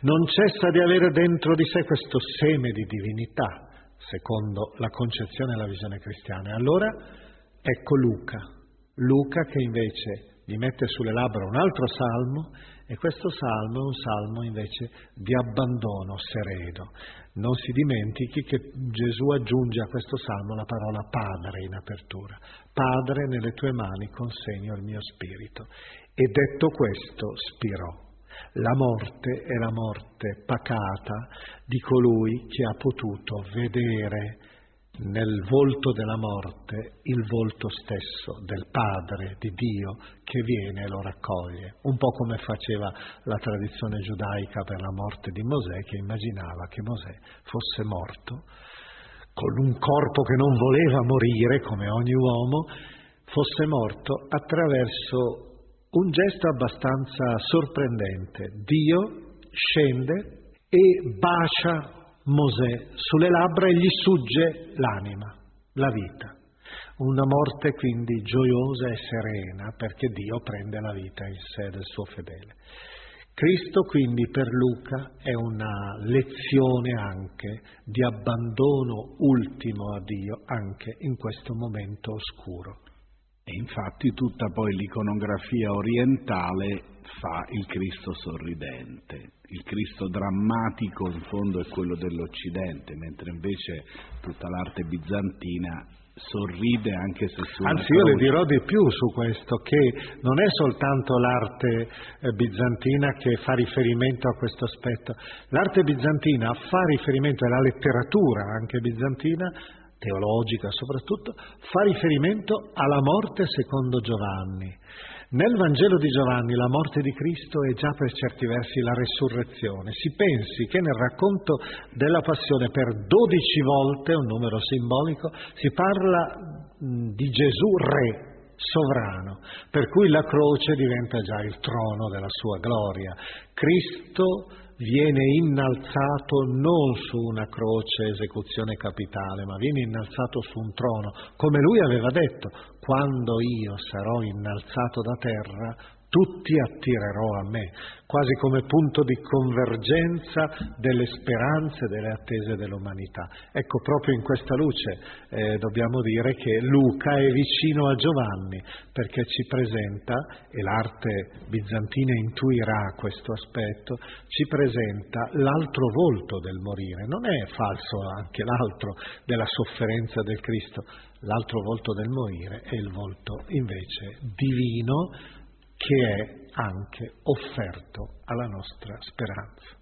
non cessa di avere dentro di sé questo seme di divinità, secondo la concezione e la visione cristiana. Allora ecco Luca, Luca che invece gli mette sulle labbra un altro salmo e questo salmo è un salmo invece di abbandono sereno. Non si dimentichi che Gesù aggiunge a questo salmo la parola Padre in apertura. Padre, nelle tue mani consegno il mio spirito. E detto questo, spirò. La morte è la morte pacata di colui che ha potuto vedere nel volto della morte il volto stesso del Padre, di Dio, che viene e lo raccoglie, un po' come faceva la tradizione giudaica per la morte di Mosè, che immaginava che Mosè fosse morto con un corpo che non voleva morire, come ogni uomo, fosse morto attraverso un gesto abbastanza sorprendente. Dio scende e bacia Mosè sulle labbra e gli sugge l'anima, la vita. Una morte quindi gioiosa e serena perché Dio prende la vita in sé del suo fedele. Cristo quindi per Luca è una lezione anche di abbandono ultimo a Dio anche in questo momento oscuro. E infatti tutta poi l'iconografia orientale fa il Cristo sorridente. Il Cristo drammatico in fondo è quello dell'Occidente, mentre invece tutta l'arte bizantina sorride anche se su Anzi, io le dirò di più su questo, che non è soltanto l'arte eh, bizantina che fa riferimento a questo aspetto. L'arte bizantina fa riferimento, e la letteratura anche bizantina, teologica soprattutto, fa riferimento alla morte secondo Giovanni. Nel Vangelo di Giovanni la morte di Cristo è già per certi versi la resurrezione. Si pensi che nel racconto della passione per dodici volte, un numero simbolico, si parla di Gesù re, sovrano, per cui la croce diventa già il trono della sua gloria. Cristo viene innalzato non su una croce esecuzione capitale, ma viene innalzato su un trono, come lui aveva detto, quando io sarò innalzato da terra, tutti attirerò a me, quasi come punto di convergenza delle speranze, delle attese dell'umanità. Ecco, proprio in questa luce eh, dobbiamo dire che Luca è vicino a Giovanni, perché ci presenta, e l'arte bizantina intuirà questo aspetto, ci presenta l'altro volto del morire. Non è falso anche l'altro della sofferenza del Cristo, l'altro volto del morire è il volto invece divino che è anche offerto alla nostra speranza.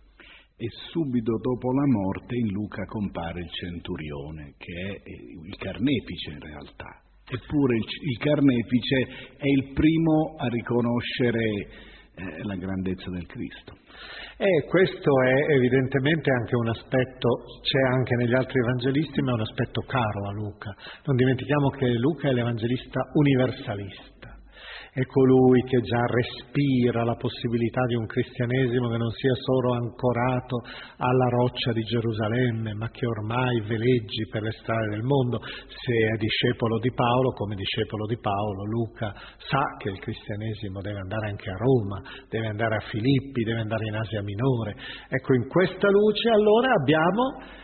E subito dopo la morte in Luca compare il centurione, che è il carnefice in realtà. Eppure il, il carnefice è il primo a riconoscere eh, la grandezza del Cristo. E questo è evidentemente anche un aspetto, c'è anche negli altri evangelisti, ma è un aspetto caro a Luca. Non dimentichiamo che Luca è l'evangelista universalista è colui che già respira la possibilità di un cristianesimo che non sia solo ancorato alla roccia di Gerusalemme, ma che ormai veleggi per le strade del mondo. Se è discepolo di Paolo, come discepolo di Paolo, Luca sa che il cristianesimo deve andare anche a Roma, deve andare a Filippi, deve andare in Asia Minore. Ecco, in questa luce allora abbiamo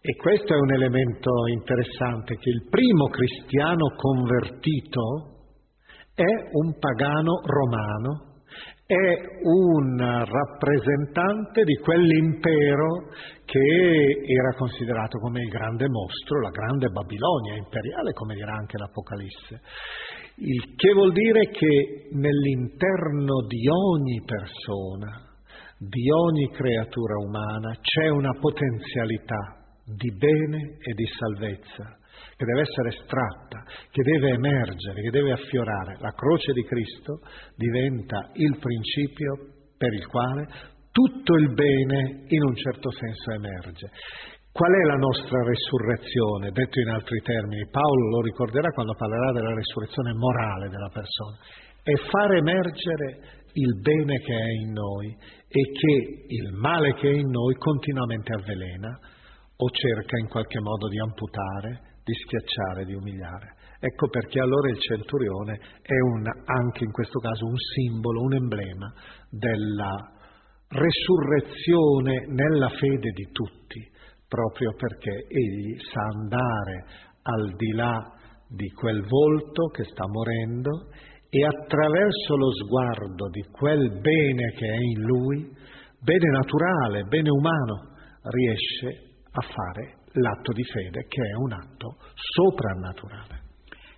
e questo è un elemento interessante, che il primo cristiano convertito è un pagano romano è un rappresentante di quell'impero che era considerato come il grande mostro, la grande Babilonia imperiale, come dirà anche l'Apocalisse. Il che vuol dire che nell'interno di ogni persona, di ogni creatura umana, c'è una potenzialità di bene e di salvezza che deve essere estratta, che deve emergere, che deve affiorare. La croce di Cristo diventa il principio per il quale tutto il bene in un certo senso emerge. Qual è la nostra resurrezione? Detto in altri termini, Paolo lo ricorderà quando parlerà della resurrezione morale della persona. È far emergere il bene che è in noi e che il male che è in noi continuamente avvelena o cerca in qualche modo di amputare, di schiacciare, di umiliare. Ecco perché allora il centurione è un, anche in questo caso un simbolo, un emblema della resurrezione nella fede di tutti, proprio perché egli sa andare al di là di quel volto che sta morendo e attraverso lo sguardo di quel bene che è in lui, bene naturale, bene umano, riesce a fare l'atto di fede che è un atto soprannaturale.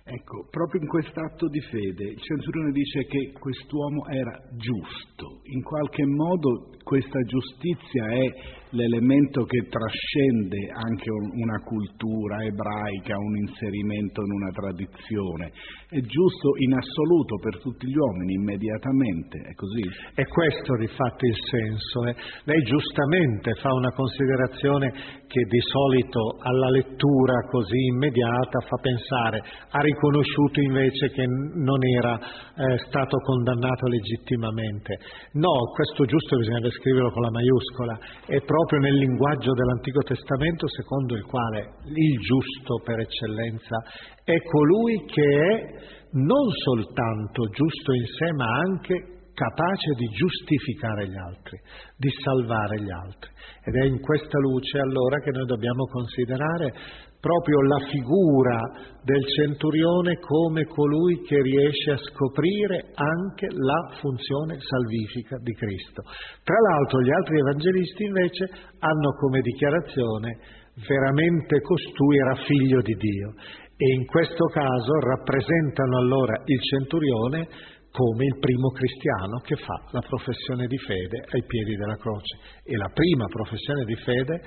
Ecco, proprio in quest'atto di fede il centurione dice che quest'uomo era giusto, in qualche modo questa giustizia è l'elemento che trascende anche una cultura ebraica, un inserimento in una tradizione. È giusto in assoluto per tutti gli uomini, immediatamente, è così? È questo di fatto il senso. Eh? Lei giustamente fa una considerazione che di solito alla lettura così immediata fa pensare, ha riconosciuto invece che non era eh, stato condannato legittimamente. No, questo giusto bisogna scriverlo con la maiuscola, è proprio nel linguaggio dell'Antico Testamento secondo il quale il giusto per eccellenza è colui che è non soltanto giusto in sé, ma anche capace di giustificare gli altri, di salvare gli altri. Ed è in questa luce allora che noi dobbiamo considerare proprio la figura del centurione come colui che riesce a scoprire anche la funzione salvifica di Cristo. Tra l'altro gli altri evangelisti invece hanno come dichiarazione veramente costui era figlio di Dio e in questo caso rappresentano allora il centurione come il primo cristiano che fa la professione di fede ai piedi della croce. E la prima professione di fede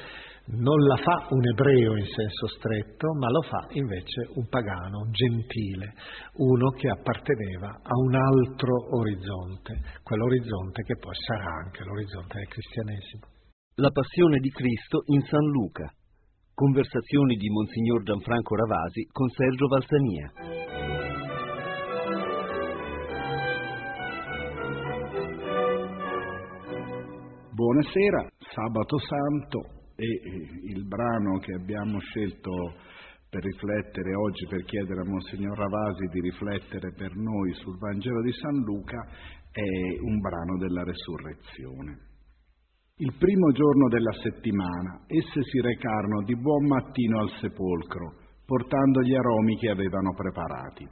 non la fa un ebreo in senso stretto, ma lo fa invece un pagano, un gentile, uno che apparteneva a un altro orizzonte, quell'orizzonte che poi sarà anche l'orizzonte del cristianesimo. La passione di Cristo in San Luca. Conversazioni di Monsignor Gianfranco Ravasi con Sergio Valsania. Buonasera, sabato santo, e il brano che abbiamo scelto per riflettere oggi, per chiedere a Monsignor Ravasi di riflettere per noi sul Vangelo di San Luca, è un brano della resurrezione. Il primo giorno della settimana esse si recarono di buon mattino al sepolcro, portando gli aromi che avevano preparati.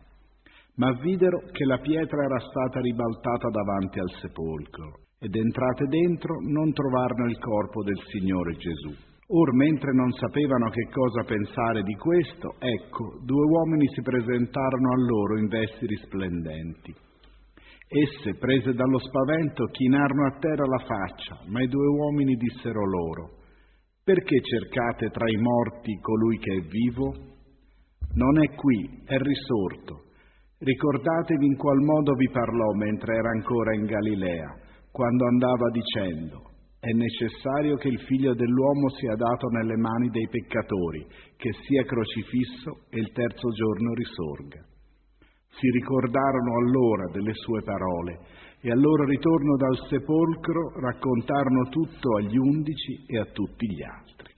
Ma videro che la pietra era stata ribaltata davanti al sepolcro ed entrate dentro non trovarono il corpo del Signore Gesù. Or mentre non sapevano che cosa pensare di questo, ecco, due uomini si presentarono a loro in vesti risplendenti. Esse, prese dallo spavento, chinarono a terra la faccia, ma i due uomini dissero loro, perché cercate tra i morti colui che è vivo? Non è qui, è risorto. Ricordatevi in qual modo vi parlò mentre era ancora in Galilea quando andava dicendo è necessario che il figlio dell'uomo sia dato nelle mani dei peccatori, che sia crocifisso e il terzo giorno risorga. Si ricordarono allora delle sue parole e al loro ritorno dal sepolcro raccontarono tutto agli undici e a tutti gli altri.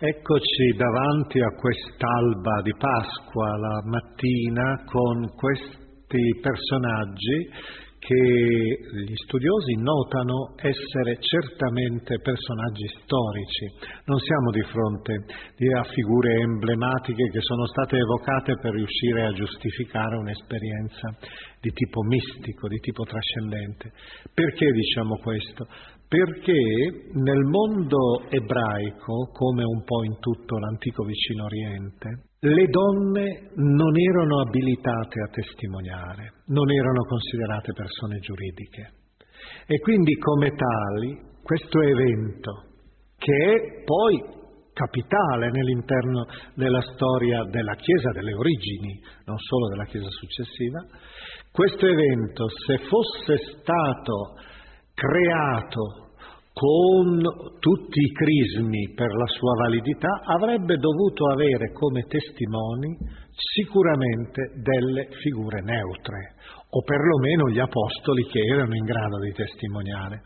Eccoci davanti a quest'alba di Pasqua la mattina con questi personaggi che gli studiosi notano essere certamente personaggi storici. Non siamo di fronte a figure emblematiche che sono state evocate per riuscire a giustificare un'esperienza di tipo mistico, di tipo trascendente. Perché diciamo questo? Perché nel mondo ebraico, come un po' in tutto l'antico vicino Oriente, le donne non erano abilitate a testimoniare, non erano considerate persone giuridiche. E quindi come tali questo evento, che è poi capitale nell'interno della storia della Chiesa, delle origini, non solo della Chiesa successiva, questo evento, se fosse stato creato con tutti i crismi per la sua validità, avrebbe dovuto avere come testimoni sicuramente delle figure neutre, o perlomeno gli apostoli che erano in grado di testimoniare.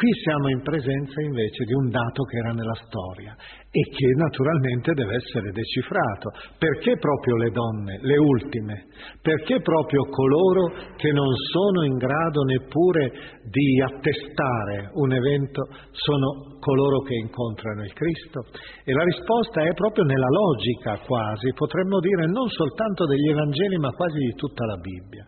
Qui siamo in presenza invece di un dato che era nella storia e che naturalmente deve essere decifrato. Perché proprio le donne, le ultime? Perché proprio coloro che non sono in grado neppure di attestare un evento sono coloro che incontrano il Cristo? E la risposta è proprio nella logica quasi, potremmo dire non soltanto degli Evangeli ma quasi di tutta la Bibbia.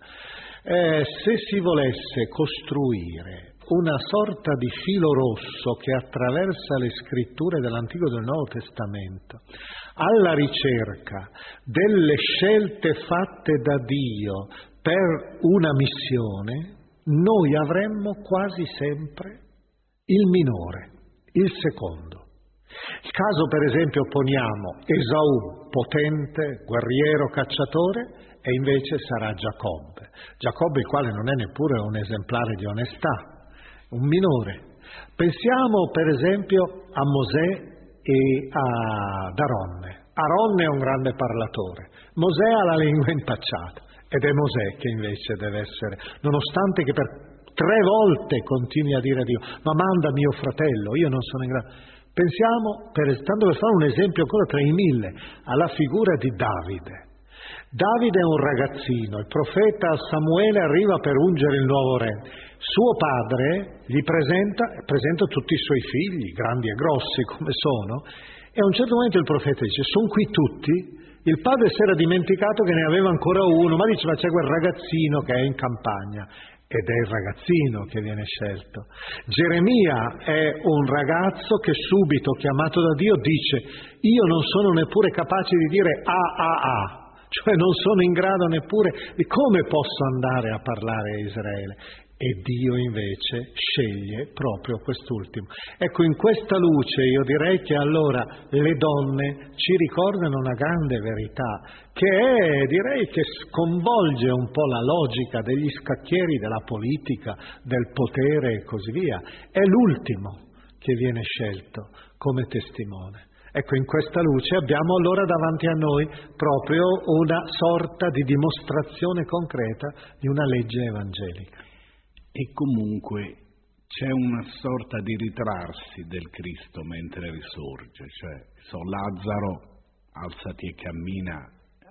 Eh, se si volesse costruire una sorta di filo rosso che attraversa le scritture dell'Antico e del Nuovo Testamento, alla ricerca delle scelte fatte da Dio per una missione, noi avremmo quasi sempre il minore, il secondo. Il caso per esempio poniamo Esaù, potente, guerriero, cacciatore, e invece sarà Giacobbe. Giacobbe il quale non è neppure un esemplare di onestà, un minore. Pensiamo per esempio a Mosè e ad Aronne. Aronne è un grande parlatore, Mosè ha la lingua impacciata ed è Mosè che invece deve essere, nonostante che per tre volte continui a dire a Dio, ma manda mio fratello, io non sono in grado. Pensiamo, per, tanto per fare un esempio ancora tra i mille, alla figura di Davide. Davide è un ragazzino, il profeta Samuele arriva per ungere il nuovo re. Suo padre gli presenta, presenta tutti i suoi figli, grandi e grossi come sono, e a un certo momento il profeta dice, sono qui tutti, il padre si era dimenticato che ne aveva ancora uno, ma dice, ma c'è quel ragazzino che è in campagna, ed è il ragazzino che viene scelto. Geremia è un ragazzo che subito, chiamato da Dio, dice, io non sono neppure capace di dire A, A, A, cioè non sono in grado neppure di come posso andare a parlare a Israele. E Dio invece sceglie proprio quest'ultimo. Ecco, in questa luce io direi che allora le donne ci ricordano una grande verità, che è, direi, che sconvolge un po' la logica degli scacchieri della politica, del potere e così via. È l'ultimo che viene scelto come testimone. Ecco, in questa luce abbiamo allora davanti a noi proprio una sorta di dimostrazione concreta di una legge evangelica. E comunque c'è una sorta di ritrarsi del Cristo mentre risorge, cioè so, Lazzaro alzati e cammina,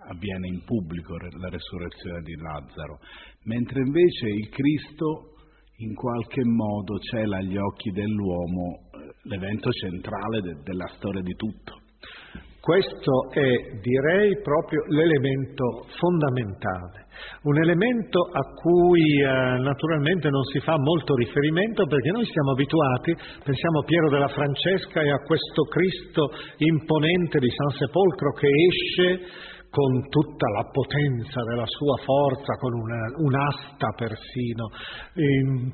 avviene in pubblico la resurrezione di Lazzaro, mentre invece il Cristo in qualche modo cela agli occhi dell'uomo l'evento centrale de- della storia di tutto. Questo è, direi, proprio l'elemento fondamentale, un elemento a cui eh, naturalmente non si fa molto riferimento perché noi siamo abituati, pensiamo a Piero della Francesca e a questo Cristo imponente di San Sepolcro che esce con tutta la potenza della sua forza, con una, un'asta persino,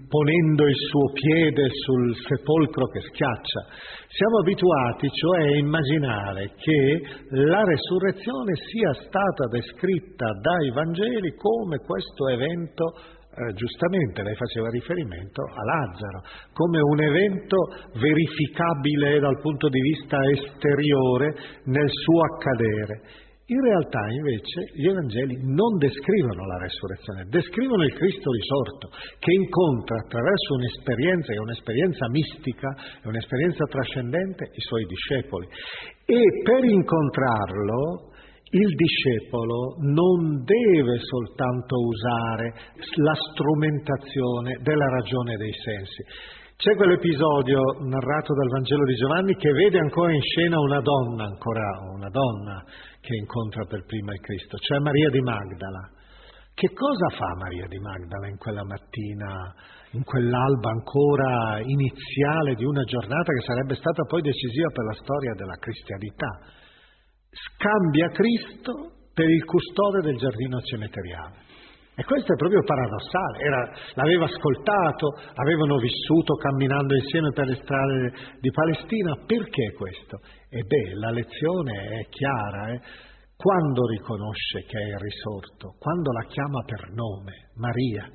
ponendo il suo piede sul sepolcro che schiaccia. Siamo abituati cioè a immaginare che la resurrezione sia stata descritta dai Vangeli come questo evento eh, giustamente lei faceva riferimento a Lazzaro, come un evento verificabile dal punto di vista esteriore nel suo accadere. In realtà invece gli Evangeli non descrivono la resurrezione, descrivono il Cristo risorto che incontra attraverso un'esperienza, è un'esperienza mistica, è un'esperienza trascendente, i suoi discepoli. E per incontrarlo il discepolo non deve soltanto usare la strumentazione della ragione dei sensi. C'è quell'episodio narrato dal Vangelo di Giovanni che vede ancora in scena una donna, ancora una donna che incontra per prima il Cristo, cioè Maria di Magdala. Che cosa fa Maria di Magdala in quella mattina, in quell'alba ancora iniziale di una giornata che sarebbe stata poi decisiva per la storia della cristianità? Scambia Cristo per il custode del giardino cemeteriale. E questo è proprio paradossale, Era, l'aveva ascoltato, avevano vissuto camminando insieme per le strade di Palestina, perché questo? E beh, la lezione è chiara, eh? quando riconosce che è risorto, quando la chiama per nome, Maria,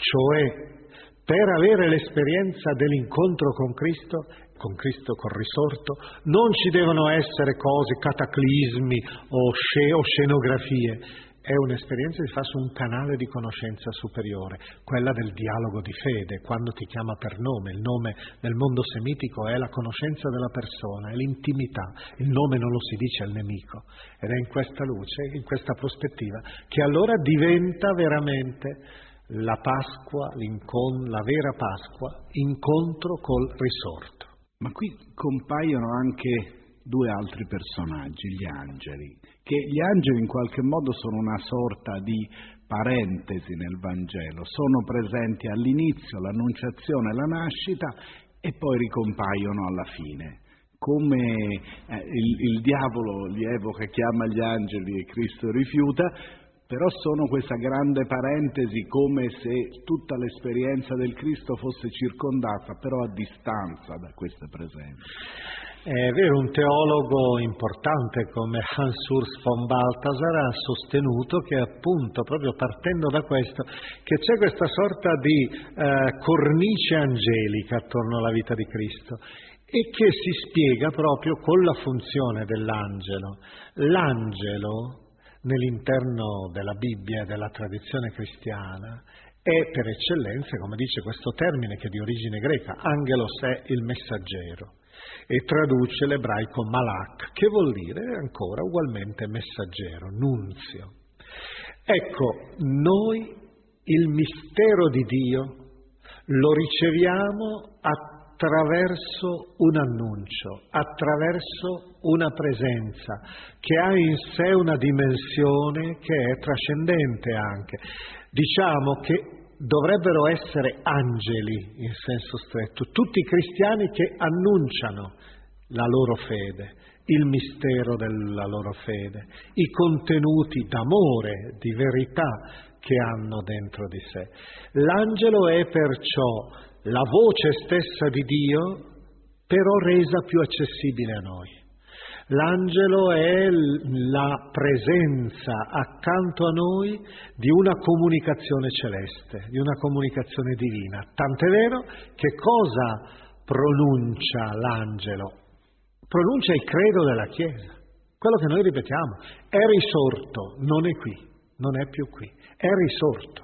cioè per avere l'esperienza dell'incontro con Cristo, con Cristo col risorto, non ci devono essere cose, cataclismi o, sce, o scenografie, è un'esperienza che fa su un canale di conoscenza superiore, quella del dialogo di fede, quando ti chiama per nome. Il nome nel mondo semitico è la conoscenza della persona, è l'intimità. Il nome non lo si dice al nemico. Ed è in questa luce, in questa prospettiva, che allora diventa veramente la Pasqua, la vera Pasqua, incontro col risorto. Ma qui compaiono anche due altri personaggi, gli angeli, che gli angeli in qualche modo sono una sorta di parentesi nel Vangelo, sono presenti all'inizio, l'annunciazione, la nascita e poi ricompaiono alla fine. Come eh, il, il diavolo li evoca, chiama gli angeli e Cristo rifiuta, però sono questa grande parentesi come se tutta l'esperienza del Cristo fosse circondata però a distanza da queste presenze. È vero, un teologo importante come Hans Urs von Balthasar ha sostenuto che appunto, proprio partendo da questo, che c'è questa sorta di eh, cornice angelica attorno alla vita di Cristo e che si spiega proprio con la funzione dell'angelo. L'angelo, nell'interno della Bibbia e della tradizione cristiana, è per eccellenza, come dice questo termine che è di origine greca, angelos è il messaggero e traduce l'ebraico malak, che vuol dire ancora ugualmente messaggero, nunzio. Ecco, noi il mistero di Dio lo riceviamo attraverso un annuncio, attraverso una presenza che ha in sé una dimensione che è trascendente anche. Diciamo che dovrebbero essere angeli in senso stretto, tutti i cristiani che annunciano la loro fede, il mistero della loro fede, i contenuti d'amore, di verità che hanno dentro di sé. L'angelo è perciò la voce stessa di Dio, però resa più accessibile a noi. L'angelo è la presenza accanto a noi di una comunicazione celeste, di una comunicazione divina. Tant'è vero che cosa pronuncia l'angelo? Pronuncia il credo della Chiesa, quello che noi ripetiamo, è risorto, non è qui, non è più qui, è risorto.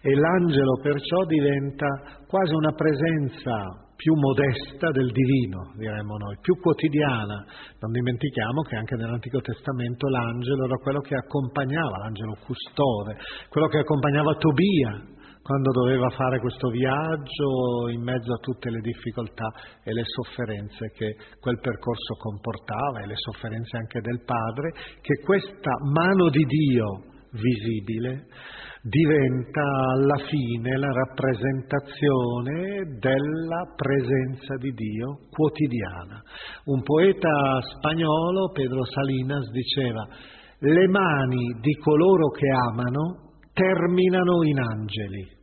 E l'angelo perciò diventa quasi una presenza più modesta del divino, diremmo noi, più quotidiana. Non dimentichiamo che anche nell'Antico Testamento l'angelo era quello che accompagnava, l'angelo custode, quello che accompagnava Tobia quando doveva fare questo viaggio in mezzo a tutte le difficoltà e le sofferenze che quel percorso comportava e le sofferenze anche del padre, che questa mano di Dio visibile diventa alla fine la rappresentazione della presenza di Dio quotidiana. Un poeta spagnolo, Pedro Salinas, diceva le mani di coloro che amano terminano in angeli.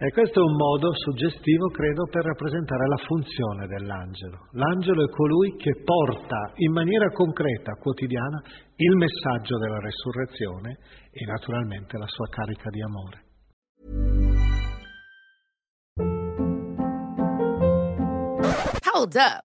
E questo è un modo suggestivo, credo, per rappresentare la funzione dell'angelo. L'angelo è colui che porta in maniera concreta, quotidiana, il messaggio della resurrezione e naturalmente la sua carica di amore. Hold up.